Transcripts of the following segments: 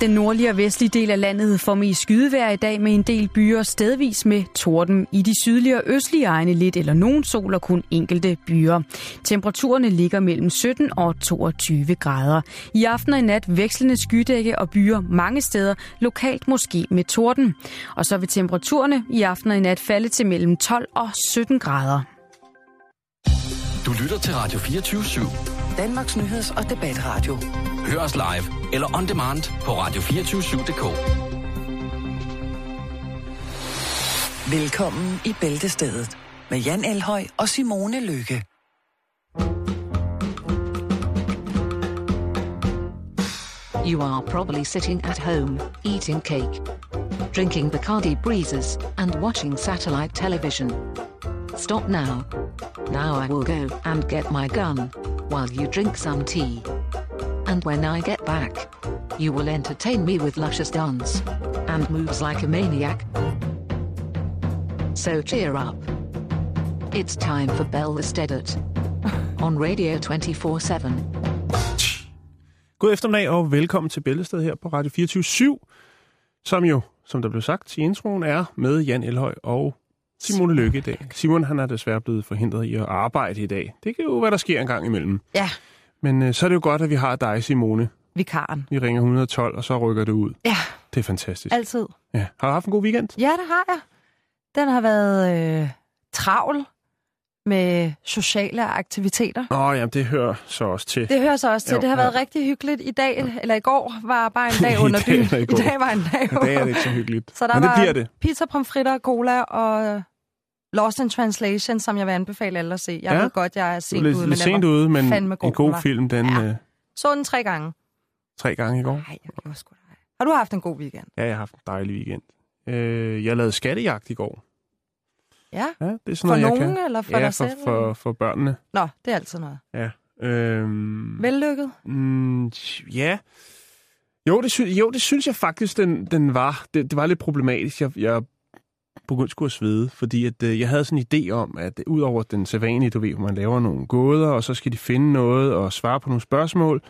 Den nordlige og vestlige del af landet får mest skydevejr i dag med en del byer stedvis med torden. I de sydlige og østlige egne lidt eller nogen sol og kun enkelte byer. Temperaturerne ligger mellem 17 og 22 grader. I aften og i nat vekslende skydække og byer mange steder, lokalt måske med torden. Og så vil temperaturerne i aften og i nat falde til mellem 12 og 17 grader. Du lytter til Radio 24 /7. Danmarks nyheds- og debatradio. Hør os live eller on demand på radio247.dk. Velkommen i Bæltestedet med Jan Elhøj og Simone Lykke. You are probably sitting at home, eating cake, drinking Bacardi breezes, and watching satellite television. Stop now. Now I will go and get my gun, while you drink some tea. And when I get back, you will entertain me with luscious dance and moves like a maniac. So cheer up. It's time for Bell Estedet on Radio 24 7. God eftermiddag og velkommen til her på Radio 24 som jo, som der blev sagt i introen, er med Jan Elhøj og Simone Lykke i dag. Simon han er desværre blevet forhindret i at arbejde i dag. Det kan jo være, der sker en gang imellem. Ja, Men øh, så er det jo godt, at vi har dig, Simone. vikaren. Vi ringer 112, og så rykker det ud. Ja, Det er fantastisk. altid. Ja. Har du haft en god weekend? Ja, det har jeg. Den har været øh, travl med sociale aktiviteter. Åh, oh, jamen, det hører så også til. Det hører så også til. Jo, det har ja. været rigtig hyggeligt. I dag, eller i går, var bare en dag under eller i I dag var en dag I dag er det ikke så hyggeligt. Så der Men det var bliver det. pizza, pomfritter, cola og Lost in Translation, som jeg vil anbefale alle at se. Jeg Ja. ved godt, jeg er sent lidt, ude, men lidt sent ude, men god, en god var. film, den Ja. øh, så den tre gange. tre gange i går. Nej, jeg gjorde sgu da. Har du haft en god weekend? Ja, jeg har haft en dejlig weekend. Øh, jeg lavede skattejagt i går. Ja. Ja, det er sådan For noget, jeg nogen, kan. eller for ja, dig for, selv? for, for børnene. Nå, det er altid noget. Ja. Øhm, Vellykket? Mm, ja. Jo det, sy- jo, det synes jeg faktisk, den, den var. Det, det var lidt problematisk. Jeg, jeg begyndte sgu at svede, fordi at, øh, jeg havde sådan en idé om, at ud over den sædvanlige, du ved, hvor man laver nogle gåder, og så skal de finde noget og svare på nogle spørgsmål,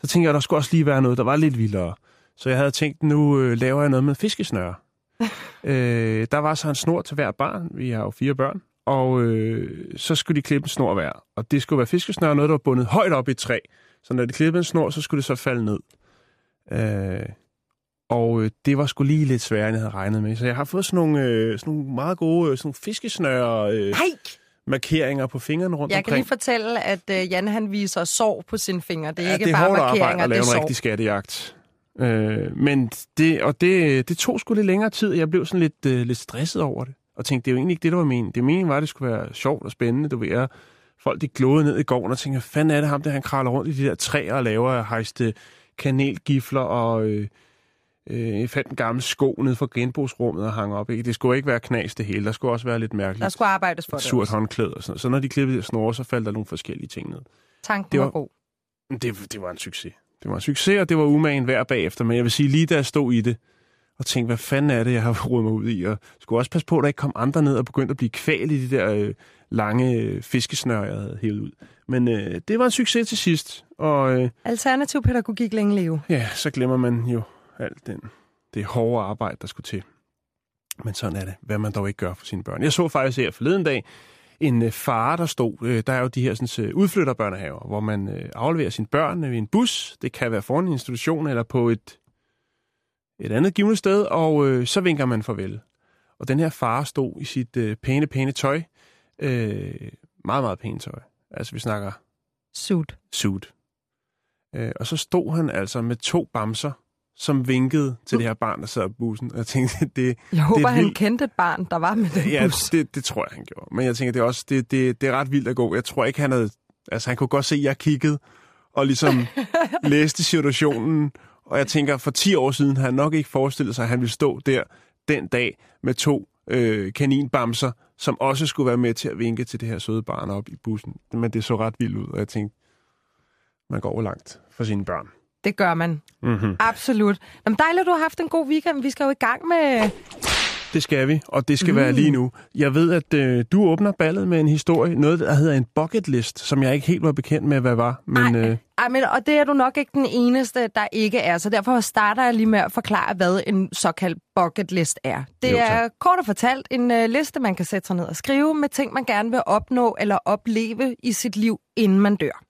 så tænkte jeg, at der skulle også lige være noget, der var lidt vildere. Så jeg havde tænkt, nu øh, laver jeg noget med fiskesnøre. øh, der var så en snor til hver barn. Vi har jo fire børn. Og øh, så skulle de klippe en snor hver. Og det skulle være fiskesnøre, noget, der var bundet højt op i et træ. Så når de klippede en snor, så skulle det så falde ned. Øh, og øh, det var sgu lige lidt sværere, end jeg havde regnet med. Så jeg har fået sådan nogle, øh, sådan nogle meget gode øh, sådan nogle fiskesnøre øh, Nej! markeringer på fingrene rundt Jeg kan omkring. lige fortælle, at uh, Jan han viser sår på sine fingre. Det er ja, ikke det er bare hårdt markeringer, arbejde at det lave er en sår. rigtig skattejagt. Øh, men det, og det, det tog sgu lidt længere tid. Jeg blev sådan lidt, øh, lidt stresset over det. Og tænkte, det er jo egentlig ikke det, der var meningen. Det meningen var, at det skulle være sjovt og spændende. Du ved, jeg, folk de glåede ned i gården og tænkte, hvad fanden er det ham, der han kravler rundt i de der træer og laver hejste kanelgifler og... Øh, øh, fandt en gammel sko nede fra genbrugsrummet og hang op. Ikke? Det skulle ikke være knas det hele. Der skulle også være lidt mærkeligt. Der skulle arbejdes for et det surt også. håndklæde og sådan noget. Så når de klippede snore, så faldt der nogle forskellige ting ned. Tanken Det var, var- god. Det, det var en succes. Det var en succes, og det var umagen hver bagefter. Men jeg vil sige, lige da jeg stod i det, og tænkte, hvad fanden er det, jeg har rodet mig ud i? Og skulle også passe på, at der ikke kom andre ned og begyndte at blive kval i de der øh, lange øh, fiskesnør, jeg havde hævet ud. Men øh, det var en succes til sidst, og øh, Alternativ pædagogik længe leve. ja, så glemmer man jo alt den, det hårde arbejde, der skulle til. Men sådan er det, hvad man dog ikke gør for sine børn. Jeg så faktisk her forleden dag en øh, far, der stod, øh, der er jo de her sådan, øh, udflytterbørnehaver, hvor man afleverer sine børn i en bus. Det kan være foran en institution eller på et, et andet givende sted, og øh, så vinker man farvel. Og den her far stod i sit øh, pæne, pæne tøj. Øh, meget, meget pænt tøj. Altså, vi snakker Suit. suit. Øh, og så stod han altså med to bamser, som vinkede til det her barn, der sad i bussen. Og jeg tænkte, det, Jeg håber, et han vildt- kendte et barn, der var med den ja, bus. det, det tror jeg, han gjorde. Men jeg tænker, det er også det, det, det er ret vildt at gå. Jeg tror ikke, han havde... Altså, han kunne godt se, at jeg kiggede og ligesom læste situationen. Og jeg tænker, for 10 år siden havde han nok ikke forestillet sig, at han ville stå der den dag med to øh, kaninbamser, som også skulle være med til at vinke til det her søde barn op i bussen. Men det så ret vildt ud, og jeg tænkte, man går langt for sine børn. Det gør man. Mm-hmm. Absolut. Jamen, dejligt, at du har haft en god weekend. Vi skal jo i gang med Det skal vi, og det skal mm. være lige nu. Jeg ved, at øh, du åbner ballet med en historie, noget der hedder en bucket list, som jeg ikke helt var bekendt med, hvad var. Men, Ej, øh, ej, men, og det er du nok ikke den eneste, der ikke er. Så derfor starter jeg lige med at forklare, hvad en såkaldt bucket list er. Det Jo, tak. er kort og fortalt en uh, liste, man kan sætte sig ned og skrive med ting, man gerne vil opnå eller opleve i sit liv, inden man dør.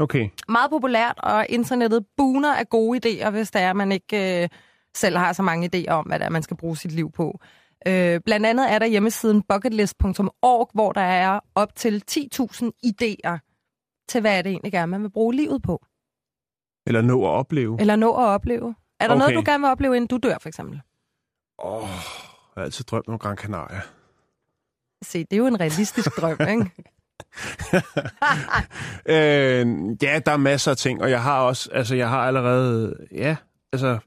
Okay. Meget populært, og internettet buner af gode idéer, hvis det er, man ikke øh, selv har så mange idéer om, hvad det er, man skal bruge sit liv på. Øh, blandt andet er der hjemmesiden bucketlist.org, hvor der er op til 10.000 idéer til, hvad er det egentlig gerne, man vil bruge livet på. Eller nå at opleve. Eller nå at opleve. Er der Okay. noget, du gerne vil opleve, inden du dør, for eksempel? Åh, oh, jeg har altid drømt om Gran Canaria. Se, det er jo en realistisk drøm, ikke? Øh, ja, der er masser af ting, og jeg har også, altså jeg har allerede, ja, altså,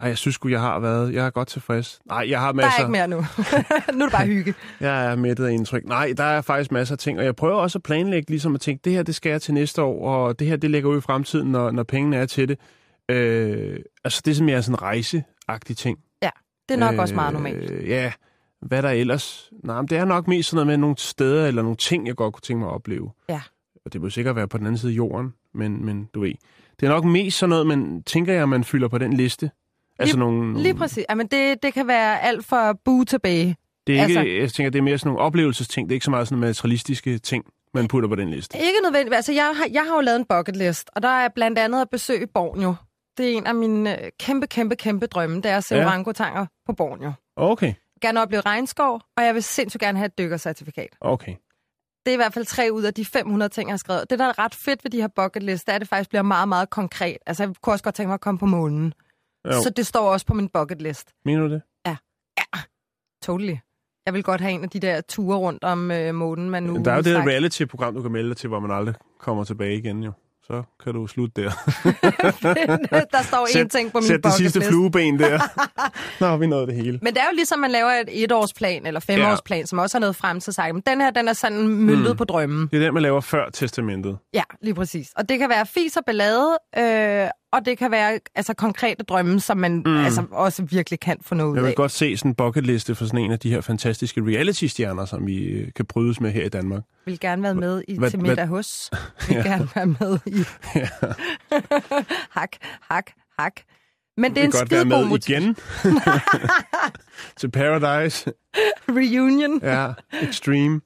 ej, jeg synes sgu, jeg har været, jeg er godt tilfreds. Nej, jeg har Der masser, er ikke mere nu. nu er det bare hygge. jeg er mættet af indtryk. Nej, der er faktisk masser af ting, og jeg prøver også at planlægge, ligesom at tænke, det her, det skal jeg til næste år, og det her, det ligger ud i fremtiden, når, når pengene er til det. Øh, altså, det er som jeg er sådan en rejseagtig ting. Det er nok øh, også meget normalt. Øh, ja, hvad der ellers? Nej, men det er nok mest sådan noget med nogle steder eller nogle ting, jeg godt kunne tænke mig at opleve. Ja. Og det vil sikkert være på den anden side af jorden, men, men du ved. Det er nok mest sådan noget, man tænker jeg, man fylder på den liste. Altså nogle, nogle, Lige præcis. Jamen, det, det kan være alt fra bu til bage. Det er ikke, altså- jeg tænker, det er mere sådan nogle oplevelsesting. Det er ikke så meget sådan materialistiske ting, man putter på den liste. Ikke nødvendigt. Altså, jeg har, jeg har jo lavet en bucket list, og der er blandt andet at besøge Borneo. Det er en af mine øh, kæmpe, kæmpe, kæmpe drømme. Det er at se ja. orangutanger på Borneo. Okay, Gerne opleve regnskov, og jeg vil sindssygt gerne have et dykkercertifikat. okay. Det er i hvert fald tre ud af de 500 ting, jeg har skrevet. Det, der er ret fedt ved de her bucket list, det er, at det faktisk bliver meget, meget konkret. Altså, jeg kunne også godt tænke mig at komme på månen. Jo. Så det står også på min bucket list. Mener du det? Totally. Jeg vil godt have en af de der ture rundt om øh, månen, man nu Der er jo det der reality-program, du kan melde dig til, hvor man aldrig kommer tilbage igen, jo. Så kan du slutte der. der står én ting på min Sæt det sidste flueben der. Nå, vi nåede det hele. Men det er jo ligesom, man laver et etårsplan eller femårsplan, ja. som også har noget frem til sig. Men den her, den er sådan møntet mm. på drømmen. Det er den, man laver før testamentet. Ja, lige præcis. Og det kan være fis og ballade, øh, og det kan være altså, konkrete drømme, som man mm. altså, også virkelig kan få noget ud Jeg vil af. godt se sådan en bucketliste for sådan en af de her fantastiske reality-stjerner, som vi øh, kan brydes med her i Danmark. vil gerne være med i, Hvad- til middag hos. Vil gerne være med i. hak, hak, hak. Men det er en være skide god med motivation. igen. til Paradise. reunion. Ja, Extreme.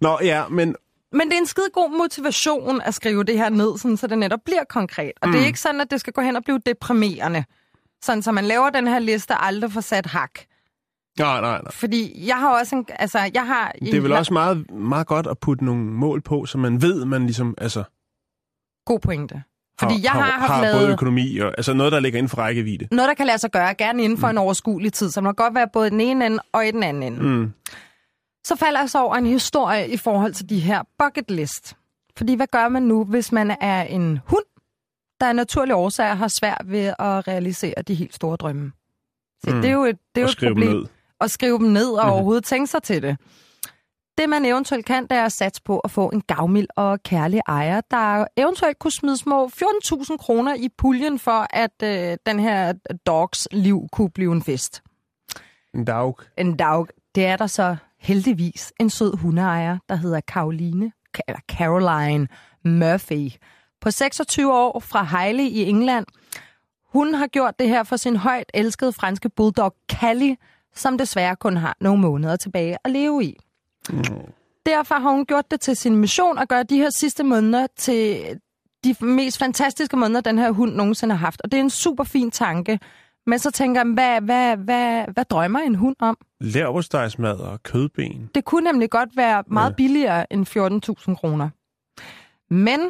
Nå, ja, men Men det er en skide god motivation at skrive det her ned, sådan, så det netop bliver konkret. Og mm. det er ikke sådan, at det skal gå hen og blive deprimerende. Sådan, så man laver den her liste aldrig får sat hak. nej, nej, nej. Fordi jeg har også en... Altså, jeg har Det er vel også meget, meget godt at putte nogle mål på, så man ved, man ligesom altså, god pointe. Fordi har, jeg har, haft har lavet både økonomi og altså noget, der ligger inden for rækkevidde. noget, der kan lade sig gøre, gerne inden for mm. en overskuelig tid, så man kan godt være både i den ene ende og i den anden ende. Mm. Så falder jeg så over en historie i forhold til de her bucket list. Fordi hvad gør man nu, hvis man er en hund, der af naturlige årsager har svært ved at realisere de helt store drømme? Så Mm. det er jo et, det er jo Og et skrive dem problem ned. at skrive dem ned og Mhm. overhovedet tænke sig til det. Det man eventuelt kan, det er at satse på at få en gavmild og kærlig ejer, der eventuelt kunne smide små 14.000 kroner i puljen for, at øh, den her dogs liv kunne blive en fest. En dag. En dag, det er der så heldigvis en sød hundeejer, der hedder Caroline, eller Caroline Murphy, på 26 år fra Hejle i England. Hun har gjort det her for sin højt elskede franske bulldog Callie, som desværre kun har nogle måneder tilbage at leve i. Derfor har hun gjort det til sin mission at gøre de her sidste måneder til de mest fantastiske måneder, den her hund nogensinde har haft. Og det er en super fin tanke. Men så tænker jeg, hvad, hvad, hvad, hvad drømmer en hund om? Lærvostejsmad og kødben. Det kunne nemlig godt være meget Ja. billigere end 14.000 kroner. Men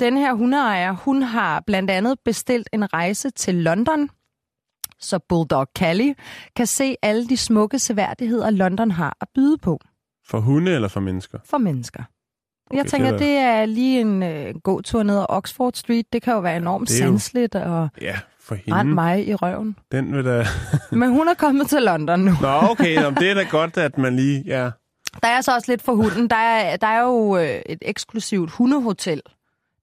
den her hundeejer, hun har blandt andet bestilt en rejse til London, så Bulldog Callie kan se alle de smukke seværdigheder, London har at byde på For hunde eller for mennesker? for mennesker. Okay, Jeg det tænker, er det er, lige en øh, gåtur ned ad Oxford Street. Det kan jo være enormt Det jo- sandsligt og Ja, for hende. mig i røven. Den vil da... Men hun er kommet til London nu. Nå, okay, nå, det er da godt, at man lige... Ja. Der er så også lidt for hunden. Der er, der er jo øh, et eksklusivt hundehotel,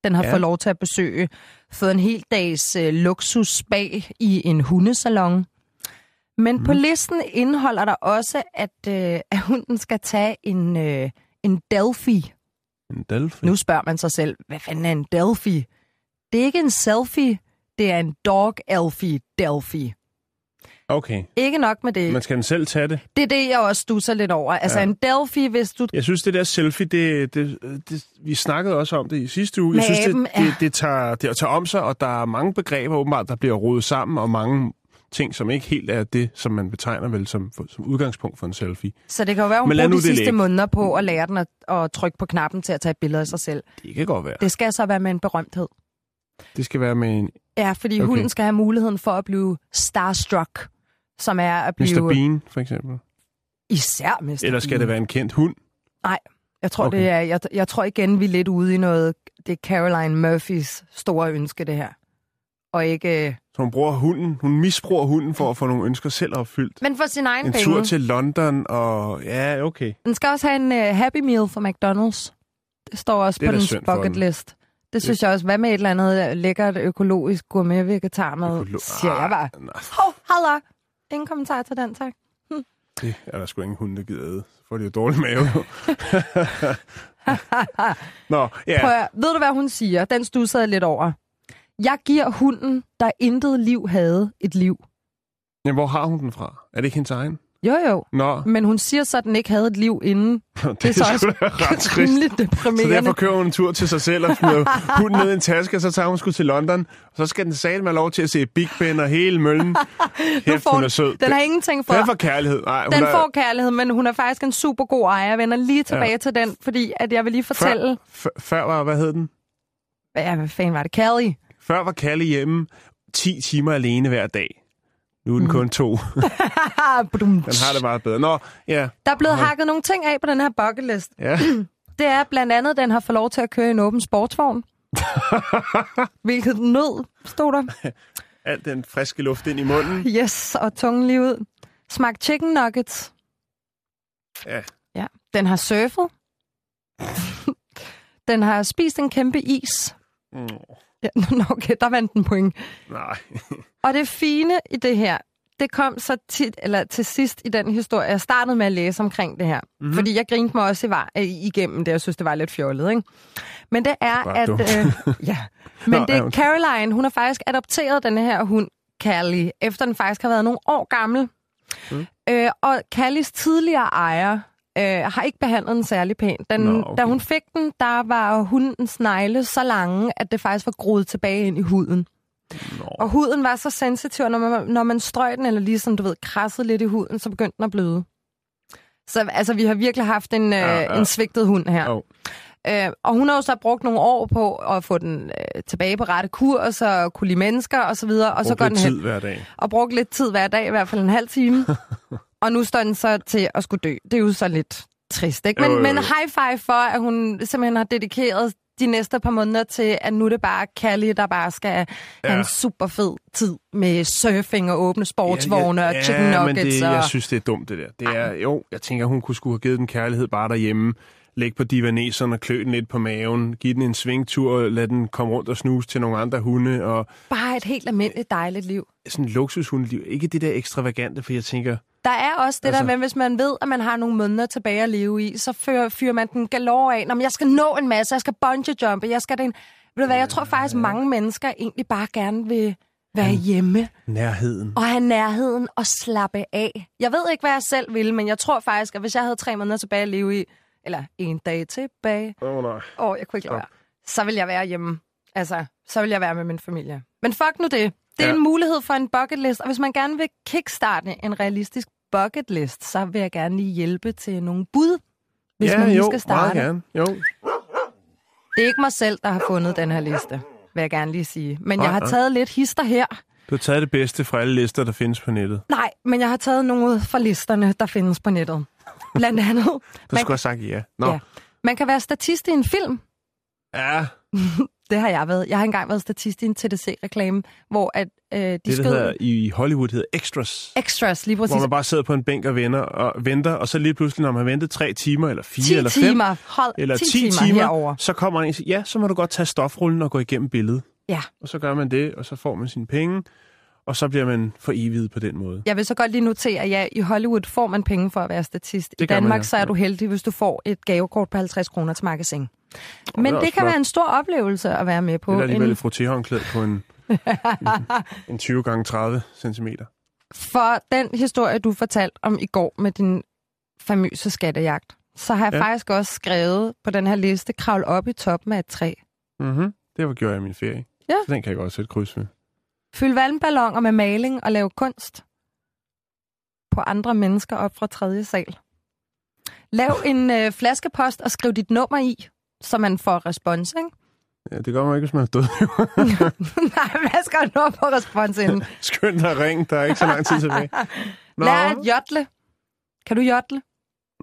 den har Ja. fået lov til at besøge. Fået en hel dags øh, luksus spa i en hundesalon. Men mm. på listen indeholder der også, at, øh, at hunden skal tage en, øh, en Delphi. En delfin. Nu spørger man sig selv, hvad fanden er en Delphi? Det er ikke en selfie, det er en dog elfie Delphi. Okay. Ikke nok med det. Man skal den selv tage det. Det er det, jeg også stusser lidt over. Altså Ja. en Delphi, hvis du... Jeg synes, det der selfie, det, det, det, vi snakkede også om det i sidste uge. Jeg Med synes, aben, det, det, det, tager, det tager om sig, og der er mange begreber åbenbart, der bliver rodet sammen, og mange ting, som ikke helt er det, som man betegner vel som, som udgangspunkt for en selfie. Så det kan jo være, hun nu de sidste ligge. måneder på at lære den at, at trykke på knappen til at tage et billede af sig selv. Det kan godt være. Det skal så være med en berømthed. Det skal være med en Ja, fordi Okay. hunden skal have muligheden for at blive starstruck, som er at blive... Mr. Bean, for eksempel. Især Mr. Eller skal Bean. det være en kendt hund? Jeg tror, Okay. det er, jeg, jeg tror igen, vi er lidt ude i noget... Det er Caroline Murphys store ønske, det her. Og ikke... øh, Så hun bruger hunden, hun misbruger hunden for at få nogle ønsker selv opfyldt. Men for sin egen En penge. tur til London, og ja, okay. Den skal også have en uh, Happy Meal fra McDonald's. Det står også Det på da den synd for bucket list. Det synes jeg også. Hvad med et eller andet lækkert økologisk gourmet vegetarmad, Økolo- siger jeg bare. Ah, Hov, hallo. Ingen kommentar til den, tak. det er der sgu ingen hund, der gider æde. Får de jo dårlig mave. Nå, ja. Prøv at, ved du, hvad hun siger? Den stussede lidt over. Jeg giver hunden, der intet liv havde, et liv. ja. Hvor har hun den fra? Er det ikke hendes egen? Jo, jo. Nå, Men hun siger så, at den ikke havde et liv inden. det, Det er så også ret trist. rimelig Så deprimerende. derfor kører hun en tur til sig selv og smider hunden ned i en taske, og så tager hun sgu til London. Og så skal den sat med lov til at se Big Ben og hele møllen. Kæft, får hun er sød. Den har ingenting for. Den for kærlighed. Nej, Den er, får kærlighed, men hun er faktisk en super god ejer. Jeg vender lige tilbage Ja. til den, fordi at jeg vil lige fortælle... Før, før var, hvad hed den? Ja, hvad fanden var det? Callie. Før var Kalle hjemme 10 timer alene hver dag. Nu er den kun to. Den har det meget bedre. Nå, ja. Der er blevet hakket nogle ting af på den her bucket list. ja. Det er blandt andet, at den har fået lov til at køre i en åben sportsvogn. Hvilket nød, stod der. Alt den friske luft ind i munden. Yes, og tungen lige ud. Smagt chicken nuggets. Ja. Ja. Den har surfet. den har spist en kæmpe is. Mm, Ja, nå, okay, der vandt den point. nej. Og det fine i det her, det kom så tit, eller til sidst i den historie, jeg startede med at læse omkring det her. Mhm. Mm-hmm. Fordi jeg grinte mig også i var, øh, igennem det, jeg synes, det var lidt fjollet. Ikke? Men det er, at... Øh, ja. Men Nå, det er. Caroline, hun har faktisk adopteret den her hund, Callie, efter den faktisk har været nogle år gammel. Mm. Øh, og Callies tidligere ejer øh, har ikke behandlet den særlig pænt. Den, Nå, okay. Da hun fik den, der var hundens negle så lange, at det faktisk var groet tilbage ind i huden. Nå. Og huden var så sensitiv, når man, når man strøg den, eller ligesom, du ved, krassede lidt i huden, så begyndte den at bløde. Så altså, vi har virkelig haft en, Ja, ja, ja. en svigtet hund her. Oh. Øh, og hun har jo så brugt nogle år på at få den øh, tilbage på rette kurs, og kunne lide mennesker og så videre. Og så Brug går lidt den hen tid hver dag. og brugt lidt tid hver dag, i hvert fald en halv time. og nu står den så til at skulle dø. Det er jo så lidt trist, ikke? Men, jo. men high five for, at hun simpelthen har dedikeret de næste par måneder til, at nu er det bare Callie, der bare skal ja. have en super fed tid med surfing og åbne sportsvogne ja, og ja, chicken men nuggets. det, og... jeg synes, det er dumt, det der. Det er, jo, jeg tænker, hun kunne skulle have givet den kærlighed bare derhjemme. Læg på divaneseren og klø den lidt på maven. Giv den en svingtur, lad den komme rundt og snuse til nogle andre hunde. Og Bare et helt almindeligt dejligt liv. sådan en luksushundeliv. Ikke det der ekstravagante, for jeg tænker, Der er også det Altså- der med, hvis man ved, at man har nogle måneder tilbage at leve i, så fyrer, fyrer man den galore af. Nå, men jeg skal nå en masse, jeg skal bungee jumpe, jeg skal den... Ved du hvad, jeg tror faktisk, mange mennesker egentlig bare gerne vil være hjemme nærheden. og have nærheden og slappe af. Jeg ved ikke, hvad jeg selv ville, men jeg tror faktisk, at hvis jeg havde tre måneder tilbage at leve i, eller en dag tilbage, Åh oh, nej. åh, jeg kunne ikke lade være, så vil jeg være hjemme. Altså, så vil jeg være med min familie. Men fuck nu det. Det er Ja. en mulighed for en bucket list, og hvis man gerne vil kickstarte en realistisk bucket list, så vil jeg gerne lige hjælpe til nogle bud, hvis ja, man lige jo, skal starte. meget gerne. Jo. Det er ikke mig selv, der har fundet den her liste, vil jeg gerne lige sige. Men Nej, jeg har nej. taget lidt hister her. Du har taget det bedste fra alle lister, der findes på nettet. Nej, men jeg har taget nogle fra listerne, der findes på nettet. Blandt andet. Du Man, skulle have sagt ja. Nå. ja. man kan være statist i en film. Ja, Det har jeg været. Jeg har engang været statist i en TDC-reklame, hvor at, øh, de det der skød hedder, i Hollywood hedder extras. extras, lige Hvor præcis. man bare sidder på en bænk og, venter, og venter, og så lige pludselig, når man har ventet tre timer, eller fire, 10 eller fem, timer. Hold, eller 10, 10 timer, timer, herover. så kommer en og siger, ja, så må du godt tage stofrullen og gå igennem billedet. Ja. Og så gør man det, og så får man sine penge. og så bliver man for evigt på den måde. Jeg vil så godt lige notere, at ja, i Hollywood får man penge for at være statist. Det I gør man, Danmark ja. så er du heldig, hvis du får et gavekort på 50 kroner til magasin. Men det, også kan flot. være en stor oplevelse at være med på. Det er alligevel En, et frottéhåndklæde på en, en, en 20 gange 30 cm. for den historie, du fortalte om i går med din famøse skattejagt, så har jeg Ja. faktisk også skrevet på den her liste, kravl op i toppen af et træ. Mm-hmm. Det var gjort jeg i min ferie. Ja. Så den kan jeg godt sætte kryds ved. Fyld vandballoner med maling og lave kunst på andre mennesker op fra tredje sal. Lav en øh, flaskepost og skriv dit nummer i, så man får respons, ikke? Ja, det gør man ikke, hvis man er død. Nej, hvad skal du nå på respons inden? Skynd dig at ringe, der er ikke så lang tid tilbage. Nå, Lær at jodle. Kan du jodle?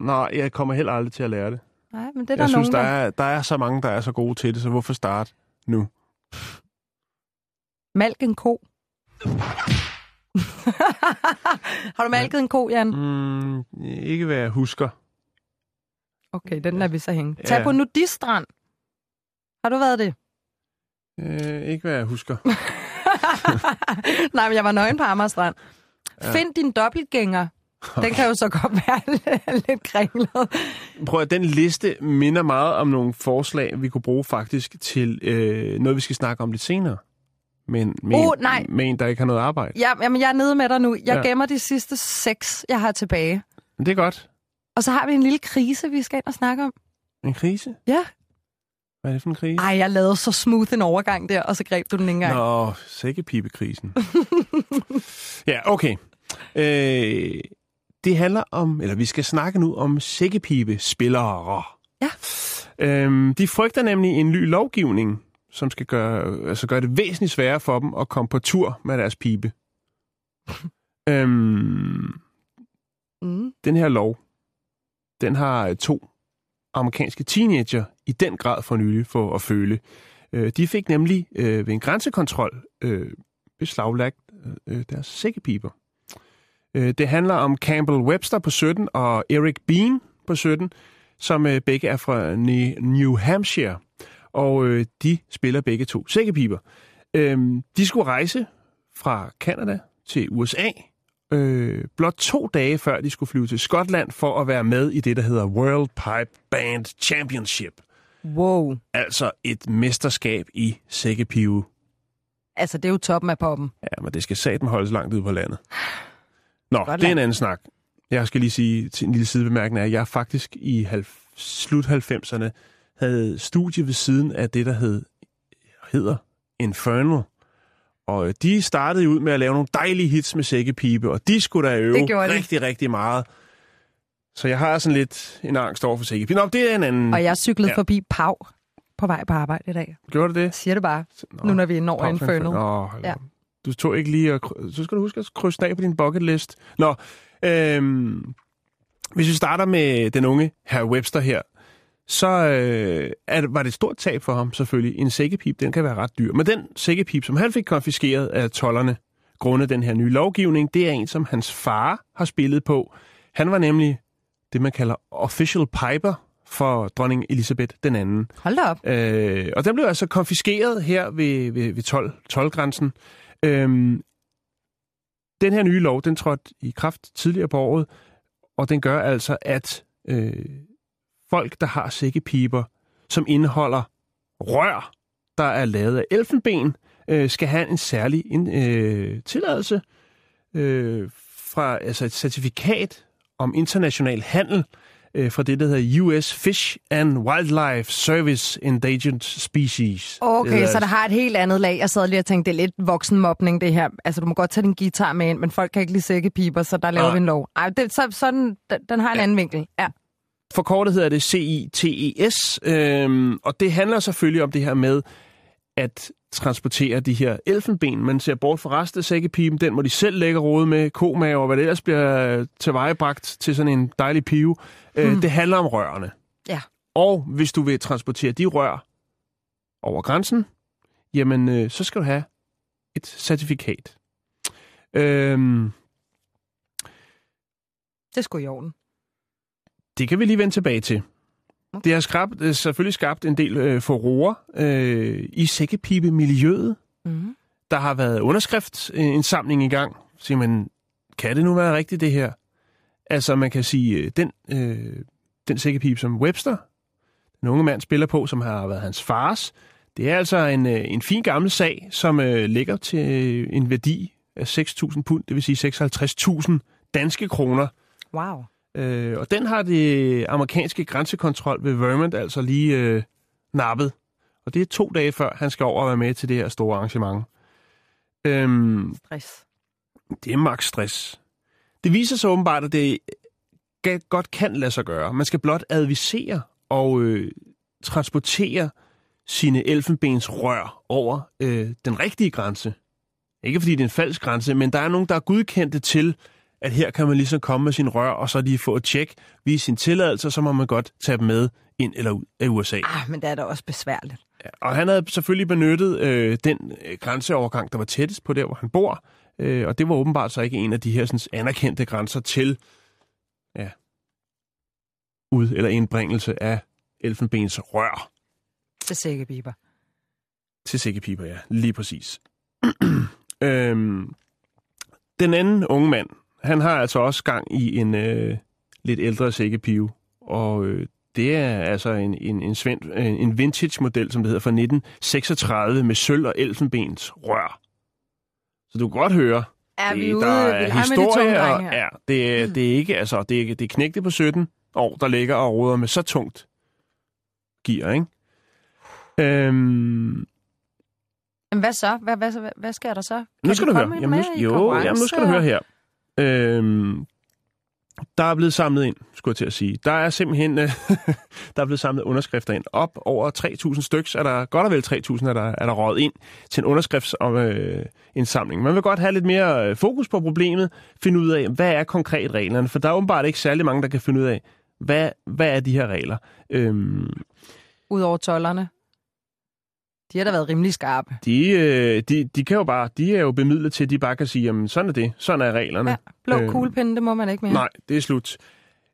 nej, jeg kommer heller aldrig til at lære det. Nej, men det er der Jeg synes, nogen, der er, der er så mange, der er så gode til det, så hvorfor starte nu? Malk en ko. Har du malket en ko, Jan? Mm, ikke hvad jeg husker. Okay, den er vi så hænge. Ja. Tag på nudistrand. Har du været det? Øh, ikke hvad jeg husker. Nej, men jeg var nøgen på Amagerstrand. Ja. Find din dobbeltgænger. Den kan jo så godt være lidt kringlet. Prøv at den liste minder meget om nogle forslag, vi kunne bruge faktisk til øh, noget, vi skal snakke om lidt senere. Men med, Uh, en, nej. med en, der ikke har noget arbejde. Ja, jamen, jeg er nede med dig nu. Jeg Ja. gemmer de sidste seks, jeg har tilbage. Det er godt. Og så har vi en lille krise, vi skal ind og snakke om. En krise? Ja. Hvad er det for en krise? Ej, jeg lavede så smooth en overgang der, og så greb du den ikke engang. Nå, sækkepibekrisen. ja, okay. Øh, det handler om, eller vi skal snakke nu om sækkepibespillere. Ja. Øhm, de frygter nemlig en ny lovgivning, som skal gøre, altså gøre det væsentligt sværere for dem at komme på tur med deres pibe. øhm, Mm. den her lov, den har øh, to amerikanske teenager i den grad for nylig for at føle. Øh, de fik nemlig øh, ved en grænsekontrol øh, beslaglagt øh, øh deres sækkepiber. Øh, det handler om Campbell Webster på 17 og Eric Bean på 17, som øh, begge er fra New Hampshire. Og øh, de spiller begge to sækkepiber. Øh, de skulle rejse fra Canada til USA, øh, blot to dage før de skulle flyve til Skotland for at være med i det, der hedder World Pipe Band Championship. Wow. Altså et mesterskab i sækkepive. Altså, det er jo toppen af poppen. Ja, men det skal satme holdes langt ude på landet. Nå, Godt det er en anden snak. Jeg skal lige sige til en lille sidebemærkning, at jeg faktisk i halv- slut 90'erne havde studie ved siden af det, der hed, hedder Infernal. Og øh, de startede ud med at lave nogle dejlige hits med sækkepibe, og de skulle da øve rigtig, rigtig meget. Så jeg har sådan lidt en angst over for sækkepibe. Nå, det er en anden. Og jeg cyklede Ja. forbi Pau på vej på arbejde i dag. Gjorde du det? Siger det bare, Nå, nu når vi Pau Infernal. Nå, ja. Du tog ikke lige at... Så skal du huske at krydse af på din bucket list. Nå, øhm, hvis vi starter med den unge herr Webster her, så øh, er, var det et stort tab for ham selvfølgelig. En sækkepip, den kan være ret dyr. Men den sækkepip, som han fik konfiskeret af tollerne, grundet den her nye lovgivning, det er en, som hans far har spillet på. Han var nemlig det, man kalder official piper for dronning Elisabeth den anden. Hold da op. Øh, og den blev altså konfiskeret her ved, ved, ved 12, 12-grænsen. Øhm, den her nye lov, den trådte i kraft tidligere på året, og den gør altså, at øh, folk, der har sækkepiber, som indeholder rør, der er lavet af elfenben, øh, skal have en særlig en, øh, tilladelse øh, fra altså et certifikat om international handel øh, fra det, der hedder US Fish and Wildlife Service Endangered Species. Okay, så altså- der har et helt andet lag. Jeg sad lige og tænkte, det er lidt voksenmobning, det her. Altså, du må godt tage din guitar med ind, men folk kan ikke lide sækkepiber, så der laver Nej. vi en lov. Ej, det, så, sådan, den, den har en anden vinkel. Ja. Forkortet hedder det CITES, øhm, og det handler selvfølgelig om det her med at transportere de her elfenben. Man ser bort fra resten af sækkepiben, den må de selv lægge råd med, komave og hvad det ellers bliver tilvejebragt til sådan en dejlig pive. Øh, Hmm. Det handler om rørene. Ja. Og hvis du vil transportere de rør over grænsen, jamen øh, så skal du have et certifikat. Øhm, Det skulle i orden. Det kan vi lige vende tilbage til. Okay. Det har skabt, har selvfølgelig skabt en del øh, forroer øh, i sækkepibemiljøet. Mm. der har været underskriftsindsamling i gang. Så man, kan det nu være rigtigt det her? Altså man kan sige, øh, den, øh, den sækkepip, som Webster, den unge mand, spiller på, som har været hans fars, det er altså en, øh, en fin gammel sag, som øh, ligger til øh, en værdi af 6.000 pund, det vil sige 56.000 danske kroner. Wow. Øh, og den har det amerikanske grænsekontrol ved Vermont altså lige øh, nappet. Og det er to dage før, han skal over og være med til det her store arrangement. Øhm, Stress. det er max stress. Det viser sig åbenbart, at det godt kan lade sig gøre. Man skal blot advisere og øh, transportere sine elfenbens rør over øh, den rigtige grænse. Ikke fordi det er en falsk grænse, men der er nogen, der er godkendte til, at her kan man ligesom komme med sin rør, og så lige få et tjek, vise sin tilladelse, så må man godt tage dem med ind eller ud af USA. Ah, men det er da også besværligt. Ja, og han havde selvfølgelig benyttet øh, den øh, grænseovergang, der var tættest på der, hvor han bor. Øh, og det var åbenbart så ikke en af de her sådan, anerkendte grænser til ja, ud- eller indbringelse af elfenbens rør Til sækkebiber. til sækkepiber, ja. Lige præcis. øhm, den anden unge mand, han har altså også gang i en øh, lidt ældre sækkepive. Og øh, det er altså en, en, en, svend, en, vintage-model, som det hedder, fra 1936 med sølv og elfenbens rør. Så du kan godt høre, Er vi det, ude? der vi er de historie, tunge og, ja, det, er, det er ikke, altså, det er, det er knægte på 17 år, der ligger og roder med så tungt gear, ikke? Øhm, Men hvad så? Hvad, hvad, hvad, hvad sker der så? Kan nu skal de du høre. Jamen, nu, jo, jamen, nu skal du høre her. Øhm, der er blevet samlet ind, skulle jeg til at sige. Der er simpelthen øh, der er blevet samlet underskrifter ind. Op over 3.000 stykker, er der godt og vel 3.000, er der, er der røget ind til en underskriftsindsamling. Øh, Man vil godt have lidt mere øh, fokus på problemet, finde ud af, hvad er konkret reglerne, for der er åbenbart ikke særlig mange, der kan finde ud af, hvad, hvad er de her regler. Øhm, Udover tollerne. De har da været rimelig skarpe. de, øh, de, de kan jo bare, de er jo bemidlet til, at de bare kan sige, jamen sådan er det, sådan er reglerne. Ja, blå Øh, kuglepinde, det må man ikke mere. Nej, det er slut.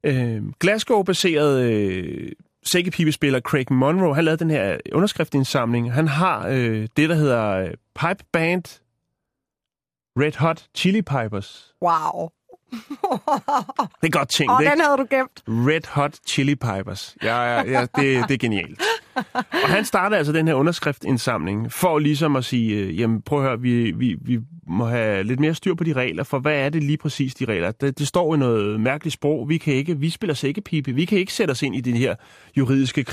Øh, Glasgow-baseret øh, sækkepibespiller Craig Monroe, han lavede den her underskriftsindsamling. Han har øh, det, der hedder øh, Pipe Band Red Hot Chili Pipers. Wow. Det er godt tænkt, Åh, ikke? den havde du gemt. Red Hot Chili Pipers. Ja, ja, ja det, det er genialt. Og han startede altså den her underskriftindsamling for ligesom at sige, øh, jamen prøv at høre, vi, vi, vi må have lidt mere styr på de regler, for hvad er det lige præcis de regler? Det, det står i noget mærkeligt sprog. Vi kan ikke, vi spiller sækkepipe. Vi kan ikke sætte os ind i de her juridiske øh,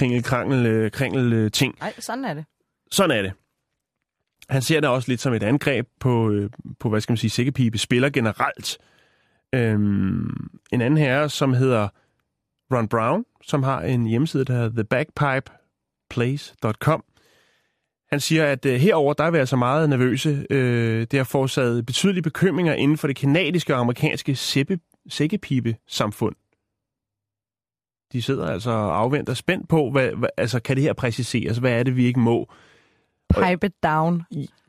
kringel, øh, ting. Nej, sådan er det. Sådan er det. Han ser det også lidt som et angreb på, på hvad skal man sige, sækkepipe spiller generelt. Øhm, en anden herre, som hedder Ron Brown, som har en hjemmeside, der hedder thebagpipeplace.com. Han siger, at øh, herover der er vi altså meget nervøse. Øh, det har forårsaget betydelige bekymringer inden for det kanadiske og amerikanske sæppe, sækkepipe-samfund. De sidder altså og afventer spændt på, hvad, hvad, altså kan det her præciseres? Hvad er det, vi ikke må? Pipe it down.